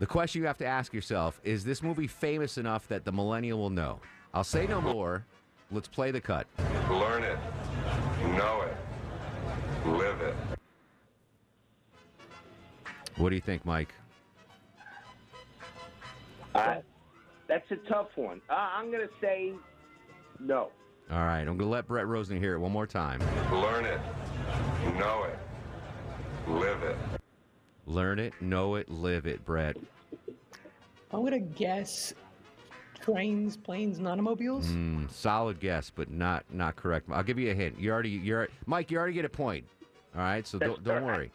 The question you have to ask yourself is this movie famous enough that the millennial will know? I'll say no more. Let's play the cut. Learn it. Know it. Live it. What do you think, Mike? I, that's a tough one. Uh, I'm going to say no. All right, I'm going to let Brett Rosner hear it one more time. Learn it. Know it. Live it. Learn it, know it, live it, Brett. I'm gonna guess trains, planes, and automobiles. Mm, solid guess, but not not correct. I'll give you a hint. You already you're Mike. You already get a point. All right, so don't don't worry.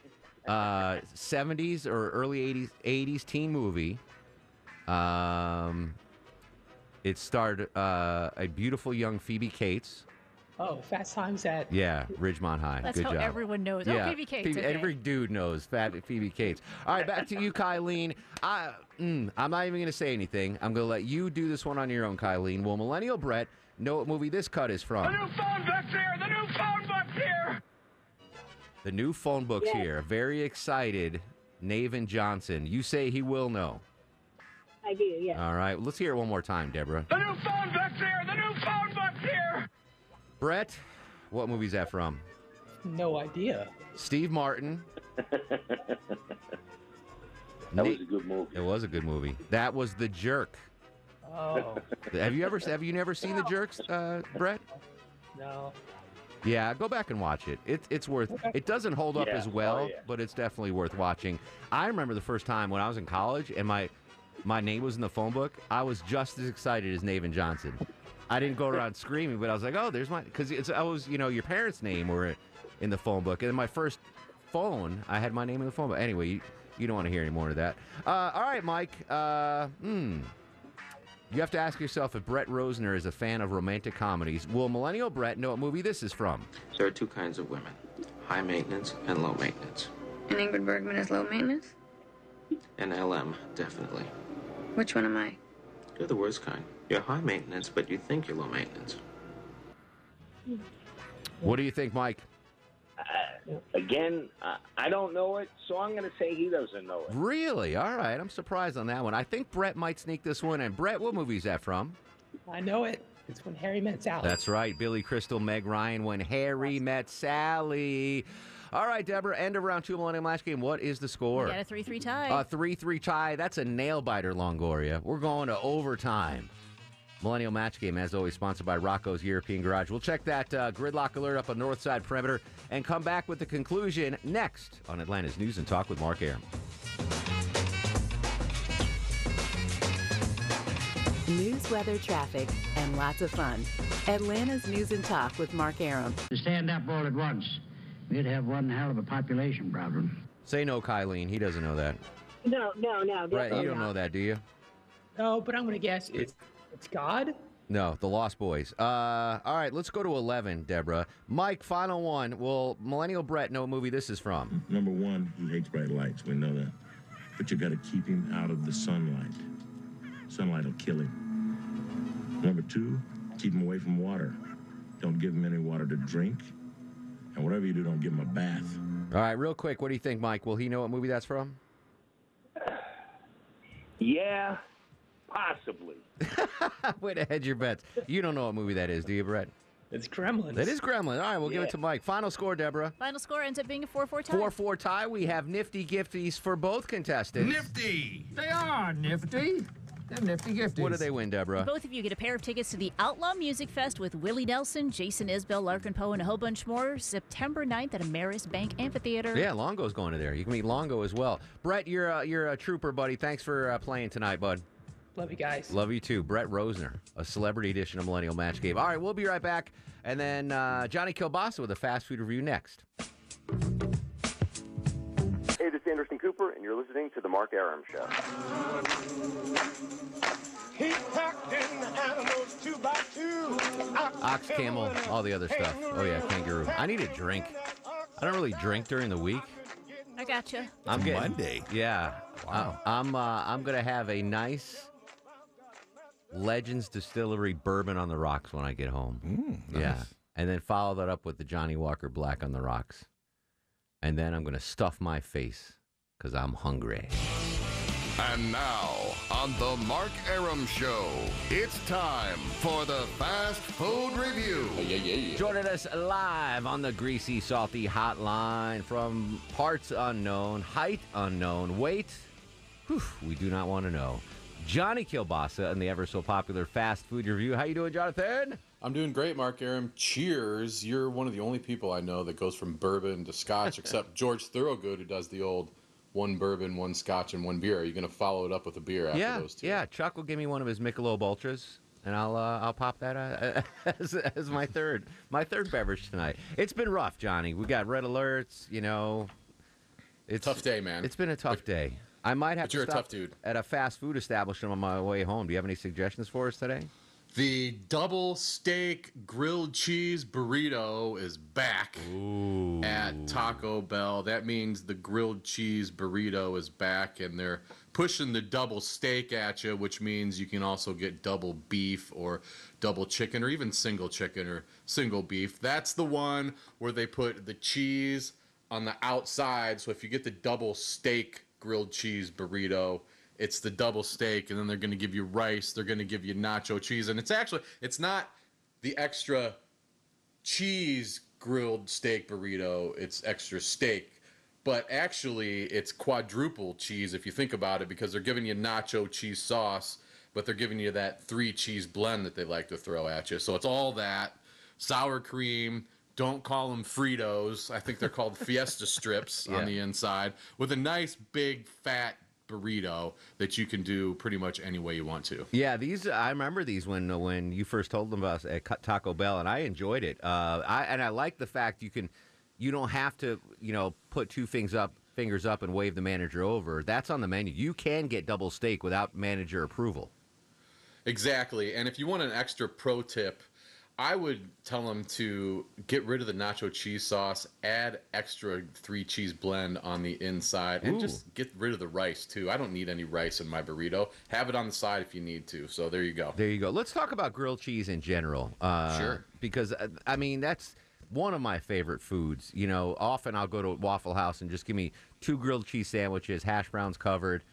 Uh, 70s or early 80s 80s teen movie. Um, it starred uh, a beautiful young Phoebe Cates. Oh, Fast Times at. Yeah, Ridgemont High. That's Good how job. everyone knows. Oh, Yeah, Phoebe Cates, okay. Every dude knows Fat Phoebe Cates. All right, back to you, Kylene. I, mm, I'm not even going to say anything. I'm going to let you do this one on your own, Kylene. Will Millennial Brett know what movie this cut is from? The new phone book's here! The new phone book's here! The new phone book's Yes. here. Very excited. Navin Johnson. You say he will know. I do, yeah. All right, let's hear it one more time, Deborah. The new phone book's here! The new phone book's here! Brett, what movie's that from? No idea. Steve Martin. That was a good movie. It was a good movie. That was The Jerk. Oh Have you ever have you never seen The Jerks, uh, Brett? no. Yeah, go back and watch it. It it's worth. It doesn't hold up Yeah. as well, Oh, yeah. but it's definitely worth watching. I remember the first time when I was in college and my my name was in the phone book. I was just as excited as Navin Johnson. I didn't go around screaming, but I was like, "Oh, there's my," because it's I was you know your parents' name were in the phone book, and then my first phone, I had my name in the phone book. Anyway, you, you don't want to hear any more of that. Uh, all right, Mike. Uh, hmm. You have to ask yourself if Brett Rosner is a fan of romantic comedies. Will Millennial Brett know what movie this is from? There are two kinds of women high maintenance and low maintenance. And Ingrid Bergman is low maintenance? And LM, definitely. Which one am I? You're the worst kind. You're high maintenance, but you think you're low maintenance. What do you think, Mike? Again, uh, I don't know it, so I'm going to say he doesn't know it. Really? All right. I'm surprised on that one. I think Brett might sneak this one in. Brett, what movie is that from? I know it. It's when Harry met Sally. That's right. Billy Crystal, Meg Ryan, when Harry met Sally. All right, Deborah, end of round two Millennium Match Game. What is the score? We got a 3 3 tie. A 3 3 tie. That's a nail biter, Longoria. We're going to overtime. Millennial Match Game, as always, sponsored by Rocco's European Garage. We'll check that uh, gridlock alert up on Northside Perimeter and come back with the conclusion next on Atlanta's News and Talk with Mark Arum. News, weather, traffic, and lots of fun. Atlanta's News and Talk with Mark Arum. To stand up all at once, we'd have one hell of a population problem. Say no, Kylene. He doesn't know that. No, no, no. Right, you don't know that, do you? No, but I'm going to guess it's, it's God. No, the Lost Boys. Uh, all right, let's go to 11, Deborah. Mike, final one. Will Millennial Brett know what movie this is from? Number one, he hates bright lights. We know that. But you got to keep him out of the sunlight. Sunlight will kill him. Number two, keep him away from water. Don't give him any water to drink. And whatever you do, don't give him a bath. All right, real quick, what do you think, Mike? Will he know what movie that's from? Yeah, possibly. Way to hedge your bets. You don't know what movie that is, do you, Brett? It's Gremlins. It is Gremlin. All right, we'll give it to Mike. Final score, Deborah. Final score ends up being a 4 4 tie. 4 4 tie. We have nifty gifties for both contestants. Nifty! They are nifty. They're nifty gifties. What do they win, Deborah? Both of you get a pair of tickets to the Outlaw Music Fest with Willie Nelson, Jason Isbell, Larkin Poe, and a whole bunch more September 9th at Ameris Bank Amphitheater. Yeah, Longo's going to there. You can meet Longo as well. Brett, you're a, you're a trooper, buddy. Thanks for uh, playing tonight, bud. Love you guys. Love you too. Brett Rosner, a celebrity edition of Millennial Match Game. All right, we'll be right back. And then uh, Johnny Kilbasa with a fast food review next. Hey, this is Anderson Cooper, and you're listening to The Mark Arum Show. He packed in animals two by two. Ox, camel, all the other stuff. Oh, yeah, kangaroo. I need a drink. I don't really drink during the week. I gotcha. I'm getting Monday. Yeah. Wow. I, am uh, I'm gonna have a nice Legends Distillery bourbon on the rocks when I get home. Mm, Yeah, and then follow that up with the Johnnie Walker Black on the rocks, and then I'm gonna stuff my face because I'm hungry. And now, on the Mark Arum Show, it's time for the Fast Food Review. Yeah, yeah, yeah. Joining us live on the greasy, salty hotline from parts unknown, height unknown, weight, whew, we do not want to know. Johnny Kilbasa and the ever so popular fast food review. How you doing, Jonathan? I'm doing great, Mark Arum. Cheers. You're one of the only people I know that goes from bourbon to scotch, except George Thorogood, who does the old one bourbon, one scotch, and one beer. Are you going to follow it up with a beer after yeah, those two? yeah. Chuck will give me one of his Michelob Ultras, and I'll uh, I'll pop that uh, as, as my third my third beverage tonight. It's been rough, Johnny. We got red alerts. You know, it's Tough day, man. It's been a tough day. I might have but to you're a tough dude. at a fast food establishment on my way home. Do you have any suggestions for us today? The double steak grilled cheese burrito is back at Taco Bell. That means the grilled cheese burrito is back, and they're pushing the double steak at you, which means you can also get double beef or double chicken or even single chicken or single beef. That's the one where they put the cheese on the outside. So if you get the double steak grilled cheese burrito, it's the double steak, and then they're going to give you rice. They're going to give you nacho cheese, and it's actually it's not the extra cheese grilled steak burrito. It's extra steak, but actually it's quadruple cheese if you think about it, because they're giving you nacho cheese sauce, but they're giving you that three cheese blend that they like to throw at you. So it's all that sour cream. Don't call them Fritos. I think they're called Fiesta strips Yeah. on the inside with a nice big fat burrito that you can do pretty much any way you want to. Yeah, these I remember these when when you first told them about at Taco Bell, and I enjoyed it. Uh, I and I like the fact you can you don't have to you know put two things up fingers up and wave the manager over. That's on the menu. You can get double steak without manager approval. Exactly. And if you want an extra pro tip I would tell them to get rid of the nacho cheese sauce, add extra three cheese blend on the inside, and Ooh. just get rid of the rice too. I don't need any rice in my burrito. Have it on the side if you need to. So there you go. There you go. Let's talk about grilled cheese in general. Uh, Sure. Because, uh, I mean, that's one of my favorite foods. You know, often I'll go to Waffle House and just give me two grilled cheese sandwiches, hash browns covered,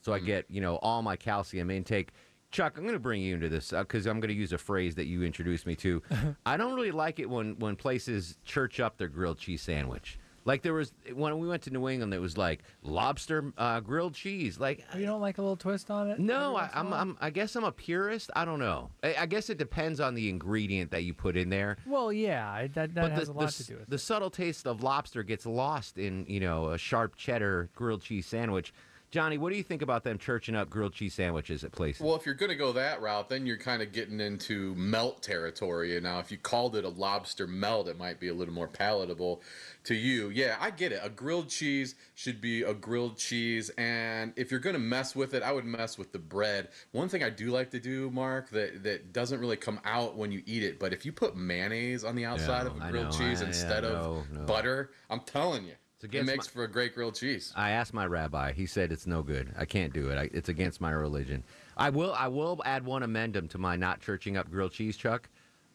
so I Mm. get, you know, all my calcium intake. Chuck, I'm going to bring you into this because I'm going to use a phrase that you introduced me to. I don't really like it when, when places church up their grilled cheese sandwich. Like there was when we went to New England, it was like lobster uh, grilled cheese. Like You don't like a little twist on it? no, I, I'm, I'm. I guess I'm a purist. I don't know. I, I guess it depends on the ingredient that you put in there. Well, yeah, that, that but has the, a lot the, to do with it. the subtle taste of lobster gets lost in you know a sharp cheddar grilled cheese sandwich. Johnny, what do you think about them churching up grilled cheese sandwiches at places? Well, if you're going to go that route, then you're kind of getting into melt territory. And now, if you called it a lobster melt, it might be a little more palatable to you. Yeah, I get it. A grilled cheese should be a grilled cheese. And if you're going to mess with it, I would mess with the bread. One thing I do like to do, Mark, that, that doesn't really come out when you eat it, but if you put mayonnaise on the outside of a grilled know, cheese I- yeah, instead of no, no. butter, I'm telling you, it against makes for a great grilled cheese. I asked my rabbi. He said it's no good. I can't do it. I, it's against my religion. I will. I will add one amendum to my not churching up grilled cheese, Chuck.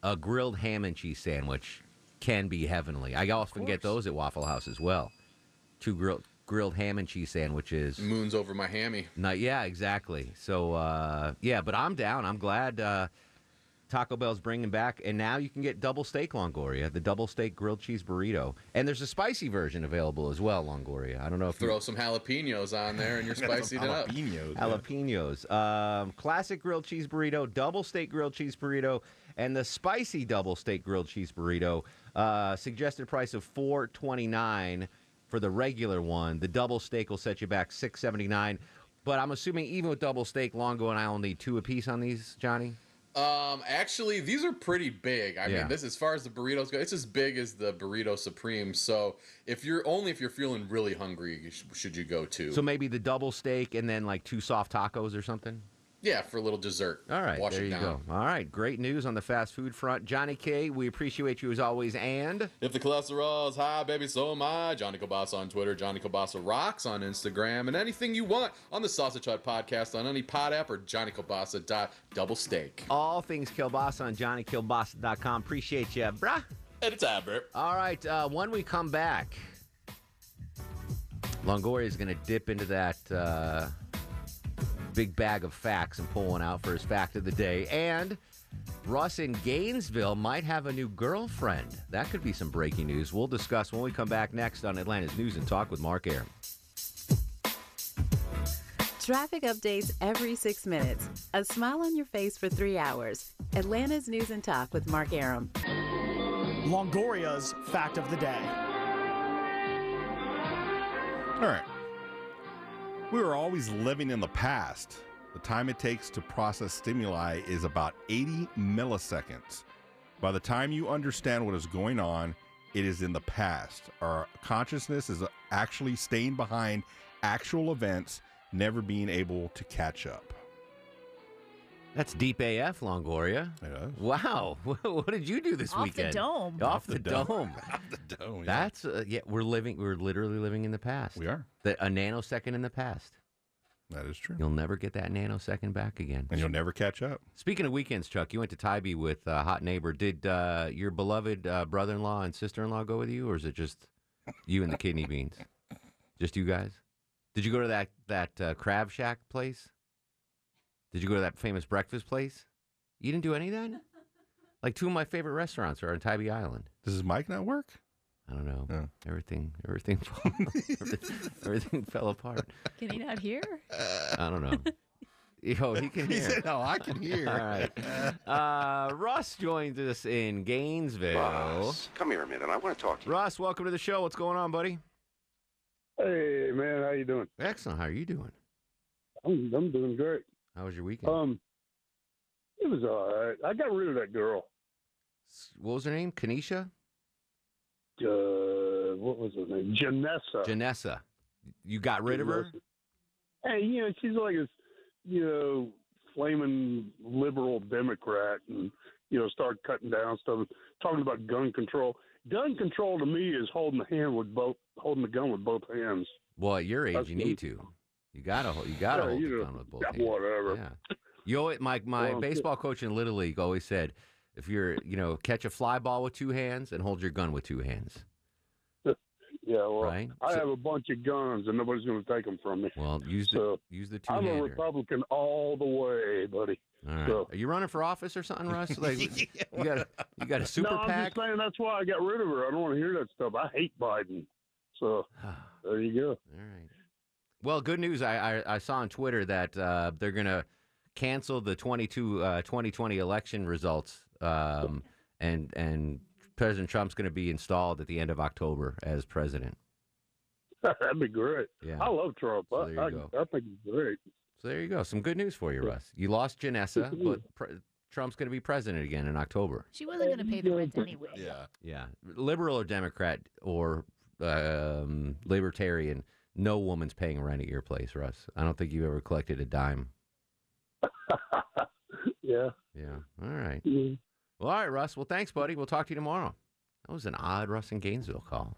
A grilled ham and cheese sandwich can be heavenly. I often get those at Waffle House as well. Two grilled grilled ham and cheese sandwiches. Moons over my hammy. Not, yeah, exactly. So uh, yeah, but I'm down. I'm glad uh, Taco Bell's bringing back, and now you can get double steak Longoria, the double steak grilled cheese burrito, and there's a spicy version available as well, Longoria. I don't know if you Throw some jalapenos on there and you're spicing it up. Jalapenos. Um, classic grilled cheese burrito, double steak grilled cheese burrito, and the spicy double steak grilled cheese burrito. Uh, suggested price of four twenty nine for the regular one. The double steak will set you back six seventy nine. But I'm assuming even with double steak, Longo and I will need two apiece on these, Johnny. Um, actually, these are pretty big. I Yeah. mean, this as far as the burritos go, it's as big as the burrito supreme. So, if you're only if you're feeling really hungry, you sh- should you go to? So maybe the double steak and then like two soft tacos or something. Yeah, for a little dessert. All right, wash there it you down. go. All right, great news on the fast food front, Johnny K. We appreciate you as always, and If the cholesterol is high, baby, so am I. Johnny Kobasa on Twitter, Johnny Kobasa Rocks on Instagram, and anything you want on the Sausage Hut podcast on any pod app or JohnnyKobasa.doublesteak. all things Kilbasa on JohnnyKilbasa.com. Appreciate you, bruh. Anytime, bro. All right, uh, when we come back, Longoria is going to dip into that uh, big bag of facts and pull one out for his fact of the day. And Russ in Gainesville might have a new girlfriend. That could be some breaking news. We'll discuss when we come back next on Atlanta's News and Talk with Mark Arum. Traffic updates every six minutes. A smile on your face for three hours. Atlanta's News and Talk with Mark Arum. Longoria's fact of the day. All right. We are always living in the past. The time it takes to process stimuli is about 80 milliseconds. By the time you understand what is going on, it is in the past. Our consciousness is actually staying behind actual events, never being able to catch up. That's deep AF, Longoria. Wow. What did you do this Off the weekend? dome. Off, the, dome. Off the dome. That's uh, yeah. We're living. We're literally living in the past. We are. The, a nanosecond in the past. That is true. You'll never get that nanosecond back again. And you'll never catch up. Speaking of weekends, Chuck, you went to Tybee with uh, Hot Neighbor. Did uh, your beloved uh, brother-in-law and sister-in-law go with you, or is it just you and the kidney beans? Just you guys? Did you go to that that uh, Crab Shack place? Did you go to that famous breakfast place? You didn't do any of that. Like two of my favorite restaurants are on Tybee Island. Does his mic not work? I don't know. Everything, everything, everything, everything fell apart. Can he not hear? I don't know. Yo, he can hear. He hear. said, "No, I can hear." All right. Uh, Russ joins us in Gainesville. Russ, come here a minute. I want to talk to you. Russ, welcome to the show. What's going on, buddy? Hey man, how you doing? Excellent. How are you doing? I'm I'm doing great. How was your weekend? Um, it was all right. I got rid of that girl. What was her name? Kanisha? Uh, what was her name? Janessa. Janessa. You got rid of her? Hey, you know she's like a, you know, flaming liberal Democrat, and you know, start cutting down stuff, talking about gun control. Gun control to me is holding the hand with both, holding the gun with both hands. Well, at your age, That's you me. need to. You gotta, hold- you gotta Yeah, hold you the know, gun with both yeah, hands. whatever. Yeah. You always, my my Well, baseball coach in Little League always said, if you're, you know, catch a fly ball with two hands and hold your gun with two hands. Yeah, well, Right. I So- have a bunch of guns, and nobody's going to take them from me. Well, use the So, use the two I'm a. Republican all the way, buddy. All right. So- Are you running for office or something, Russ? Like, you got a you got a super no, I'm just saying that's why I got rid of her. I don't want to hear that stuff. I hate Biden. So there you go. All right. Well, good news. I I, I saw on Twitter that uh, they're gonna cancel the 22 uh, 2020 election results, um, and and President Trump's going to be installed at the end of October as president. That'd be great. Yeah. I love Trump. So I, there you I, go. I think he's great. So there you go. Some good news for you, Russ. You lost Janessa, but pre- Trump's going to be president again in October. She wasn't going to pay the rent anyway. Yeah. Yeah, liberal or Democrat or um, libertarian, no woman's paying rent at your place, Russ. I don't think you've ever collected a dime. Yeah. Yeah. All right. Mhm. Well, all right, Russ. Well, thanks, buddy. We'll talk to you tomorrow. That was an odd Russ in Gainesville call.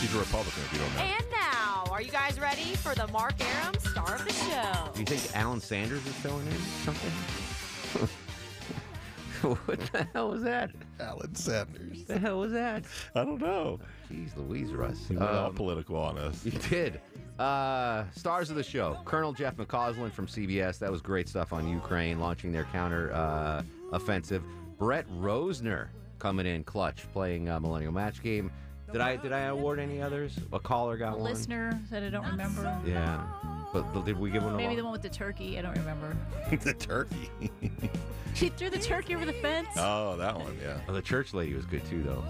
He's a Republican, if you don't know. And now, are you guys ready for the Mark Arum star of the show? Do you think Alan Sanders is filling in something? what the hell was that? Alan Sanders. The hell was that? I don't know. Jeez Louise, Russ. He went all Um, political on us. You did. Uh, stars of the show: Colonel Jeff McCausland from CBS. That was great stuff on Ukraine, launching their counter uh, offensive. Brett Rosner coming in clutch, playing uh, Millennial Match Game. Did I did I award any others? A caller got one. Listener said I don't remember. Yeah, but, but did we give one? Maybe award? the one with the turkey. I don't remember. the turkey. She threw the turkey over the fence. oh, that one, yeah. Oh, the church lady was good too, though.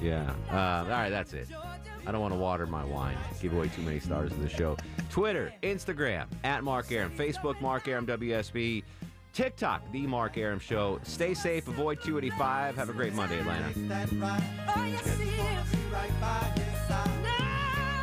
Yeah. Uh, all right, that's it. I don't want to water my wine. Give away too many stars of the show. Twitter, Instagram, at Mark Arum. Facebook, Mark Arum WSB. TikTok, The Mark Arum Show. Stay safe. Avoid 285. Have a great Monday, Atlanta.